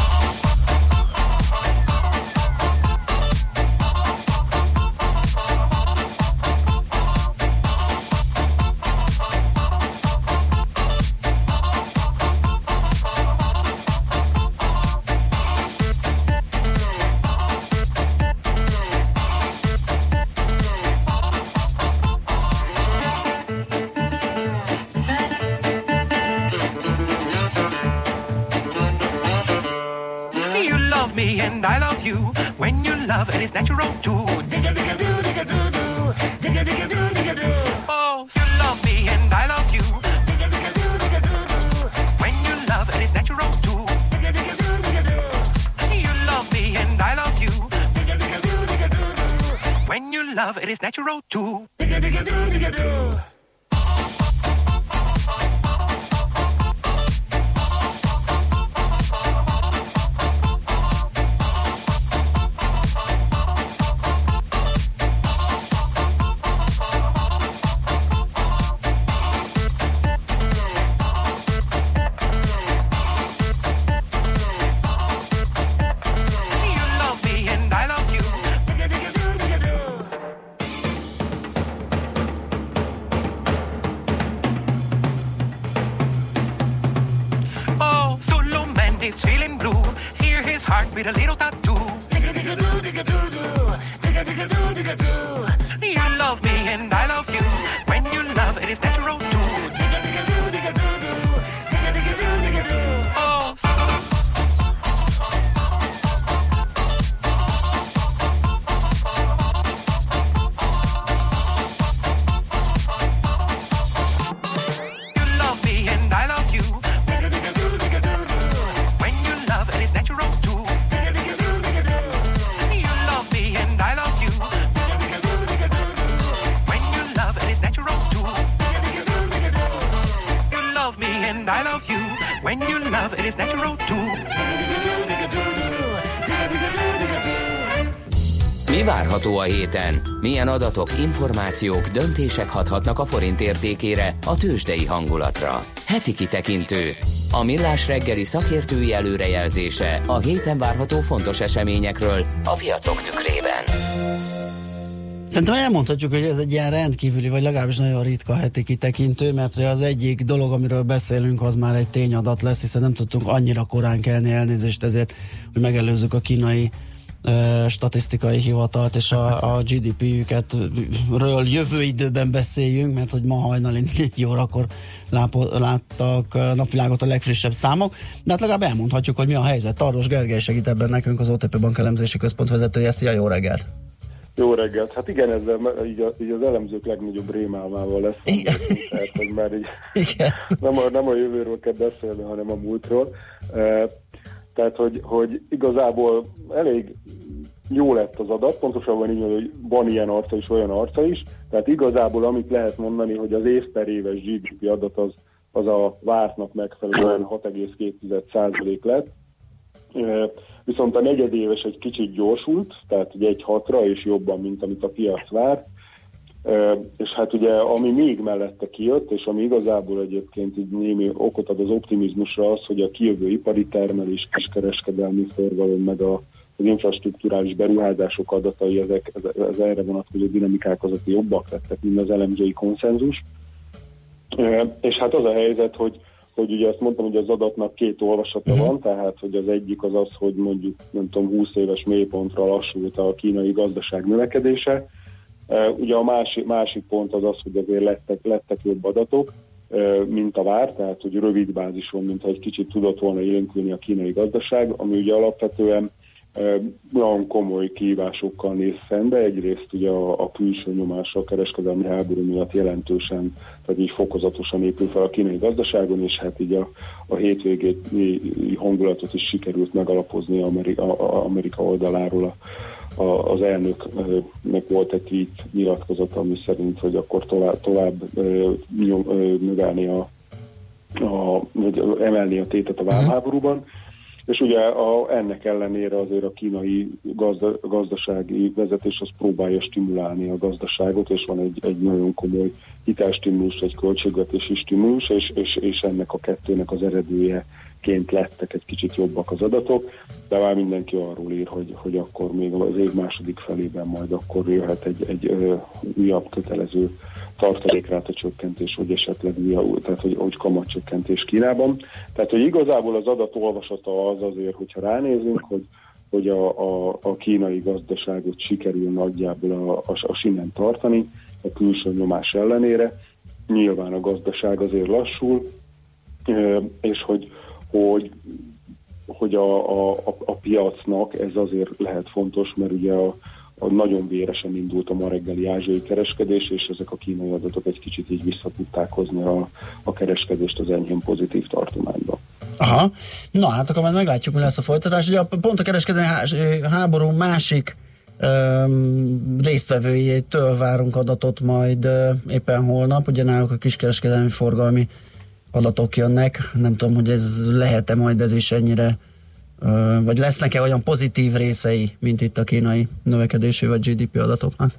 Love it, it's natural too. Oh, you love me and I love you. When you love it, it's natural. You love me and I love you. When you love it's natural too. Héten? Milyen adatok, információk, döntések hathatnak a forint értékére, a tőzsdei hangulatra? Heti kitekintő. A millás reggeli szakértői előrejelzése a héten várható fontos eseményekről a piacok tükrében. Szerintem elmondhatjuk, hogy ez egy ilyen rendkívüli, vagy legalábbis nagyon ritka heti kitekintő, mert az egyik dolog, amiről beszélünk, az már egy tényadat lesz, hiszen nem tudtunk annyira korán kelni elnézést ezért, hogy megelőzzük a kínai statisztikai hivatalt és a, a GDP-jüket ről jövő időben beszéljünk, mert hogy ma hajnali 4 órakor lápo, láttak napvilágot a legfrissebb számok, de hát legalább elmondhatjuk, hogy mi a helyzet. Tardos Gergely segít ebben nekünk, az OTP Bank elemzési központ vezetője. Szia, jó reggelt! Jó reggelt! Hát igen, ezzel így, a, így az elemzők legnagyobb rémálmával lesz. Igen. Tehát, hogy már így igen. Nem, a, nem a jövőről kell beszélni, hanem a múltról. Tehát, hogy, hogy igazából elég jó lett az adat, pontosabban így, hogy van ilyen arca is, olyan arca is. Tehát igazából amit lehet mondani, hogy az év per éves GDP adat az, az a vártnak megfelelően 6,2% lett. Viszont a negyedéves egy kicsit gyorsult, tehát egy hatra és jobban, mint amit a piac vár. És hát ugye ami még mellette kijött, és ami igazából egyébként így némi okot ad az optimizmusra az, hogy a kijövő ipari termelés, kiskereskedelmi forgalom, meg a, az infrastruktúrális beruházások adatai, ezek, ez, ez erre vonatkozó dinamikák azok jobbak lettek, mint az elemzői konszenzus. És hát az a helyzet, hogy hogy ugye azt mondtam, hogy az adatnak két olvasata van, tehát hogy az egyik az az, hogy mondjuk nem tudom, 20 éves mélypontra lassult a kínai gazdaság növekedése. Ugye a másik, másik pont az az, hogy azért lettek, lettek jobb adatok, mint a vár, tehát hogy rövid bázison, mintha egy kicsit tudott volna élénkülni a kínai gazdaság, ami ugye alapvetően nagyon komoly kihívásokkal néz szembe. Egyrészt ugye a, a külső nyomás a kereskedelmi háború miatt jelentősen, tehát így fokozatosan épül fel a kínai gazdaságon, és hát így a, a hétvégét hangulatot is sikerült megalapozni Amerika, a- Amerika oldaláról a, a, az elnöknek volt egy tweet nyilatkozata, ami szerint, hogy akkor tovább, tovább növelni a, a, vagy emelni a tétet a vámháborúban. És ugye a, ennek ellenére azért a kínai gazda, gazdasági vezetés az próbálja stimulálni a gazdaságot, és van egy, egy nagyon komoly hitelstimulus, egy költségvetési stimulus, és, és, és ennek a kettőnek az eredője ként lettek egy kicsit jobbak az adatok, de már mindenki arról ír, hogy, hogy akkor még az év második felében majd akkor jöhet egy, egy ö, újabb kötelező tartalékráta csökkentés, vagy esetleg újabb, tehát hogy, hogy kamatcsökkentés Kínában. Tehát, hogy igazából az adat olvasata az azért, hogyha ránézünk, hogy hogy a, a, a kínai gazdaságot sikerül nagyjából a, a, a sinen tartani, a külső nyomás ellenére. Nyilván a gazdaság azért lassul, és hogy, hogy, hogy a, a, a, a piacnak ez azért lehet fontos, mert ugye a, a nagyon véresen indult a ma reggeli ázsiai kereskedés, és ezek a kínai adatok egy kicsit így vissza tudták hozni a, a kereskedést az enyhén pozitív tartományba. Aha. Na hát akkor majd meglátjuk, mi lesz a folytatás. Ugye a- pont a kereskedelmi há- háború másik öm, résztvevőjétől várunk adatot majd ö, éppen holnap, ugye náluk a kiskereskedelmi forgalmi adatok jönnek. Nem tudom, hogy ez lehet-e majd ez is ennyire, vagy lesznek-e olyan pozitív részei, mint itt a kínai növekedési vagy GDP adatoknak?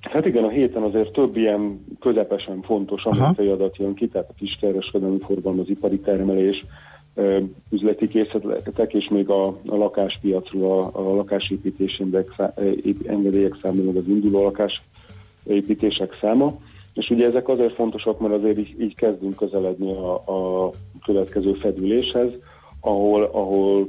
Hát igen, a héten azért több ilyen közepesen fontos amerikai adat jön ki, tehát a kiskereskedelmi forgalom, az ipari termelés, üzleti készletek, és még a, a lakáspiacról a, a index, ép- engedélyek száma, meg az induló lakásépítések száma. És ugye ezek azért fontosak, mert azért így, így kezdünk közeledni a, a következő fedüléshez, ahol, ahol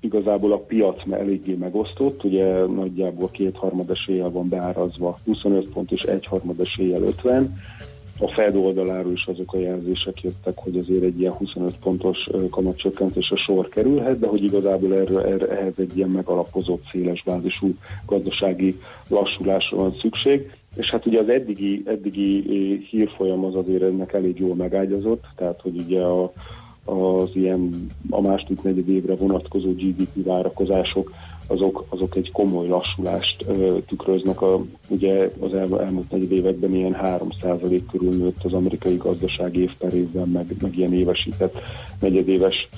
igazából a piac me- eléggé megosztott, ugye nagyjából kétharmad eséllyel van beárazva 25 pont és egyharmad eséllyel 50. A Fed oldaláról is azok a jelzések jöttek, hogy azért egy ilyen 25 pontos ö, kamatcsökkentésre sor kerülhet, de hogy igazából erre, erre, ehhez egy ilyen megalapozott, széles bázisú gazdasági lassulásra van szükség. És hát ugye az eddigi, eddigi hírfolyam az azért ennek elég jól megágyazott, tehát hogy ugye a, az ilyen a második negyed évre vonatkozó GDP várakozások azok, azok egy komoly lassulást ö, tükröznek. A, ugye az el, elmúlt negyed években ilyen 3% körül nőtt az amerikai gazdaság év meg, meg ilyen évesített negyedéves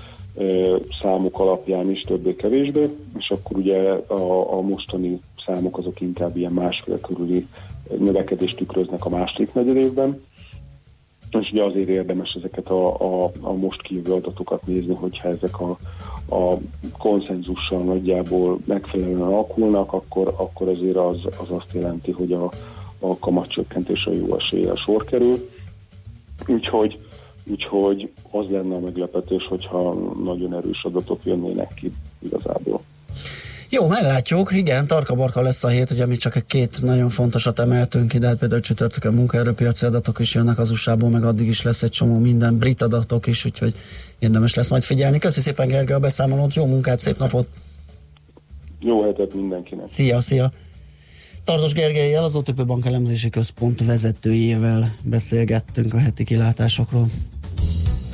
számok alapján is többé-kevésbé, és akkor ugye a, a mostani számok azok inkább ilyen másfél körüli növekedést tükröznek a második negyed évben. És ugye azért érdemes ezeket a, a, a most kívül adatokat nézni, hogyha ezek a, a konszenzussal nagyjából megfelelően alakulnak, akkor, akkor azért az, az azt jelenti, hogy a, a kamatcsökkentésre jó eséllyel sor kerül. Úgyhogy, úgyhogy az lenne a meglepetés, hogyha nagyon erős adatok jönnének ki igazából. Jó, meglátjuk, igen, tarka-barka lesz a hét, ugye mi csak egy két nagyon fontosat emeltünk ide, hát például csütörtökön munkaerőpiaci adatok is jönnek az usa meg addig is lesz egy csomó minden, brit adatok is, úgyhogy érdemes lesz majd figyelni. Köszi szépen Gergely a beszámolót, jó munkát, szép napot! Jó hetet mindenkinek! Szia, szia! Tardos Gergelyel, az OTP Bank elemzési központ vezetőjével beszélgettünk a heti kilátásokról.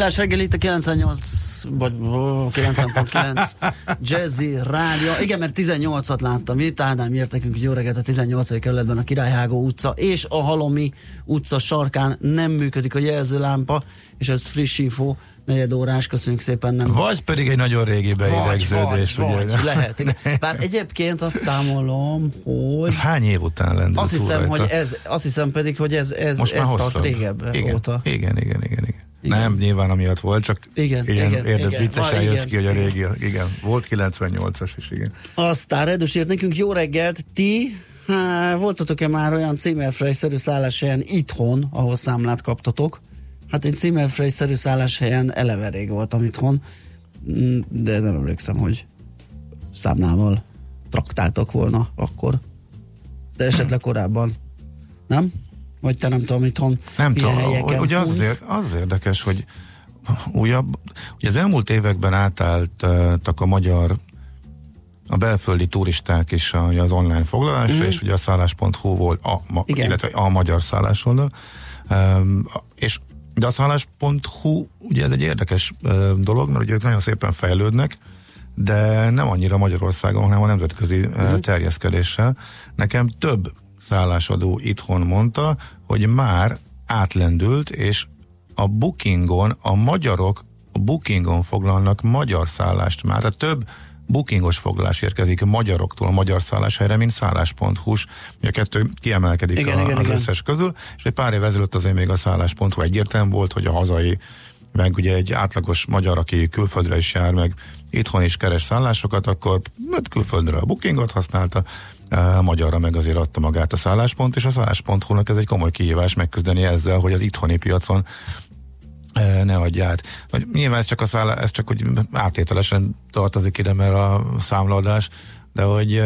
Millás reggel itt a 98 vagy ó, 90.9 Jazzy Rádió. Igen, mert 18-at láttam itt, Ádám írt nekünk, hogy jó reggelt a 18. kerületben a Királyhágó utca és a Halomi utca sarkán nem működik a jelzőlámpa, és ez friss info, negyed órás, köszönjük szépen. Nem Vagy pedig egy nagyon régi beidegződés. vagy, ugye? vagy, lehet. Igen. Bár egyébként azt számolom, hogy Hány év után lendült azt hiszem, rajta? hogy ez, azt hiszem pedig, hogy ez, ez, Most már ez tart régebb igen, óta. Igen, igen, igen, igen. Nem, nyilván amiatt volt, csak Igen, ilyen igen, érde, igen. viccesen Van, jött igen. ki, hogy a régi, igen, volt 98-as is, igen. Aztán Redus írt nekünk jó reggelt, ti há, voltatok-e már olyan címerfrey-szerű szálláshelyen itthon, ahol számlát kaptatok? Hát én címerfrey-szerű szálláshelyen eleve rég voltam itthon, mm, de nem emlékszem, hogy számlával traktáltak volna akkor. De esetleg korábban. Nem? Vagy te nem tudom, itthon Nem tudom, ugye az, ér- az érdekes, hogy újabb, ugye az elmúlt években átálltak a magyar a belföldi turisták is az online foglalásra, Mhm. és ugye a szállás.hu volt, a, ma, Igen. illetve a magyar szállásoldal. Um, és de a szállás.hu ugye ez egy érdekes uh, dolog, mert ugye ők nagyon szépen fejlődnek, de nem annyira Magyarországon, hanem a nemzetközi uh, terjeszkedéssel. Nekem több szállásadó itthon mondta, hogy már átlendült, és a bookingon a magyarok a bookingon foglalnak magyar szállást már, tehát több bookingos foglalás érkezik magyaroktól a magyar szálláshelyre, mint szállás.hu-s. A kettő kiemelkedik Igen, a, igen, az igen. összes közül, és egy pár év ezelőtt azért még a szállás.hu egyértelmű volt, hogy a hazai, meg ugye egy átlagos magyar, aki külföldre is jár, meg itthon is keres szállásokat, akkor hát külföldre a bookingot használta, magyarra meg azért adta magát a szálláspont, és a szállás.hu-nak ez egy komoly kihívás megküzdeni ezzel, hogy az itthoni piacon ne adja át. Vagy nyilván ez csak, a szállá, ez csak úgy átételesen tartozik ide, mert a számlaadás, de hogy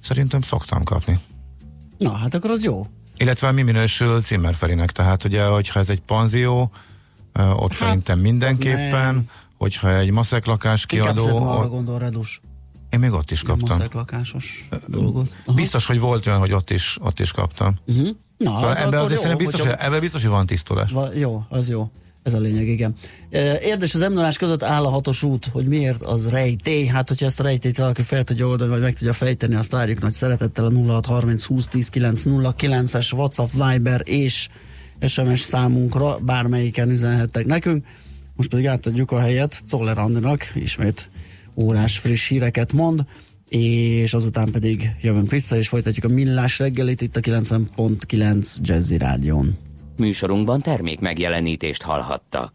szerintem szoktam kapni. Na, hát akkor az jó. Illetve mi minősül Zimmerferinek, tehát ugye, hogyha ez egy panzió, ott hát, szerintem mindenképpen, hogyha egy maszek lakás Inkább kiadó, szerintem arra gondol Redus. Én még ott is kaptam. lakásos dolgot. Aha. Biztos, hogy volt olyan, hogy ott is, ott is kaptam. Uh-huh. Na, Szóval az ebben azért jó, biztos, hogyha- hogy, ebben biztos, hogy van tisztulás. Va, jó, az jó. Ez a lényeg, igen. Érdekes az m között áll a hatos út, hogy miért az rejtély. Hát, hogyha ezt a rejtélyt valaki fel tudja oldani, vagy meg tudja fejteni, azt várjuk nagy szeretettel a 0630 20 10 909 es WhatsApp, Viber és SMS számunkra, bármelyiken üzenhettek nekünk. Most pedig átadjuk a helyet Czoller Andinak, ismét órás friss híreket mond, és azután pedig jövünk vissza, és folytatjuk a millás reggelit itt a 90.9 Jazzy Rádión. Műsorunkban termék megjelenítést hallhattak.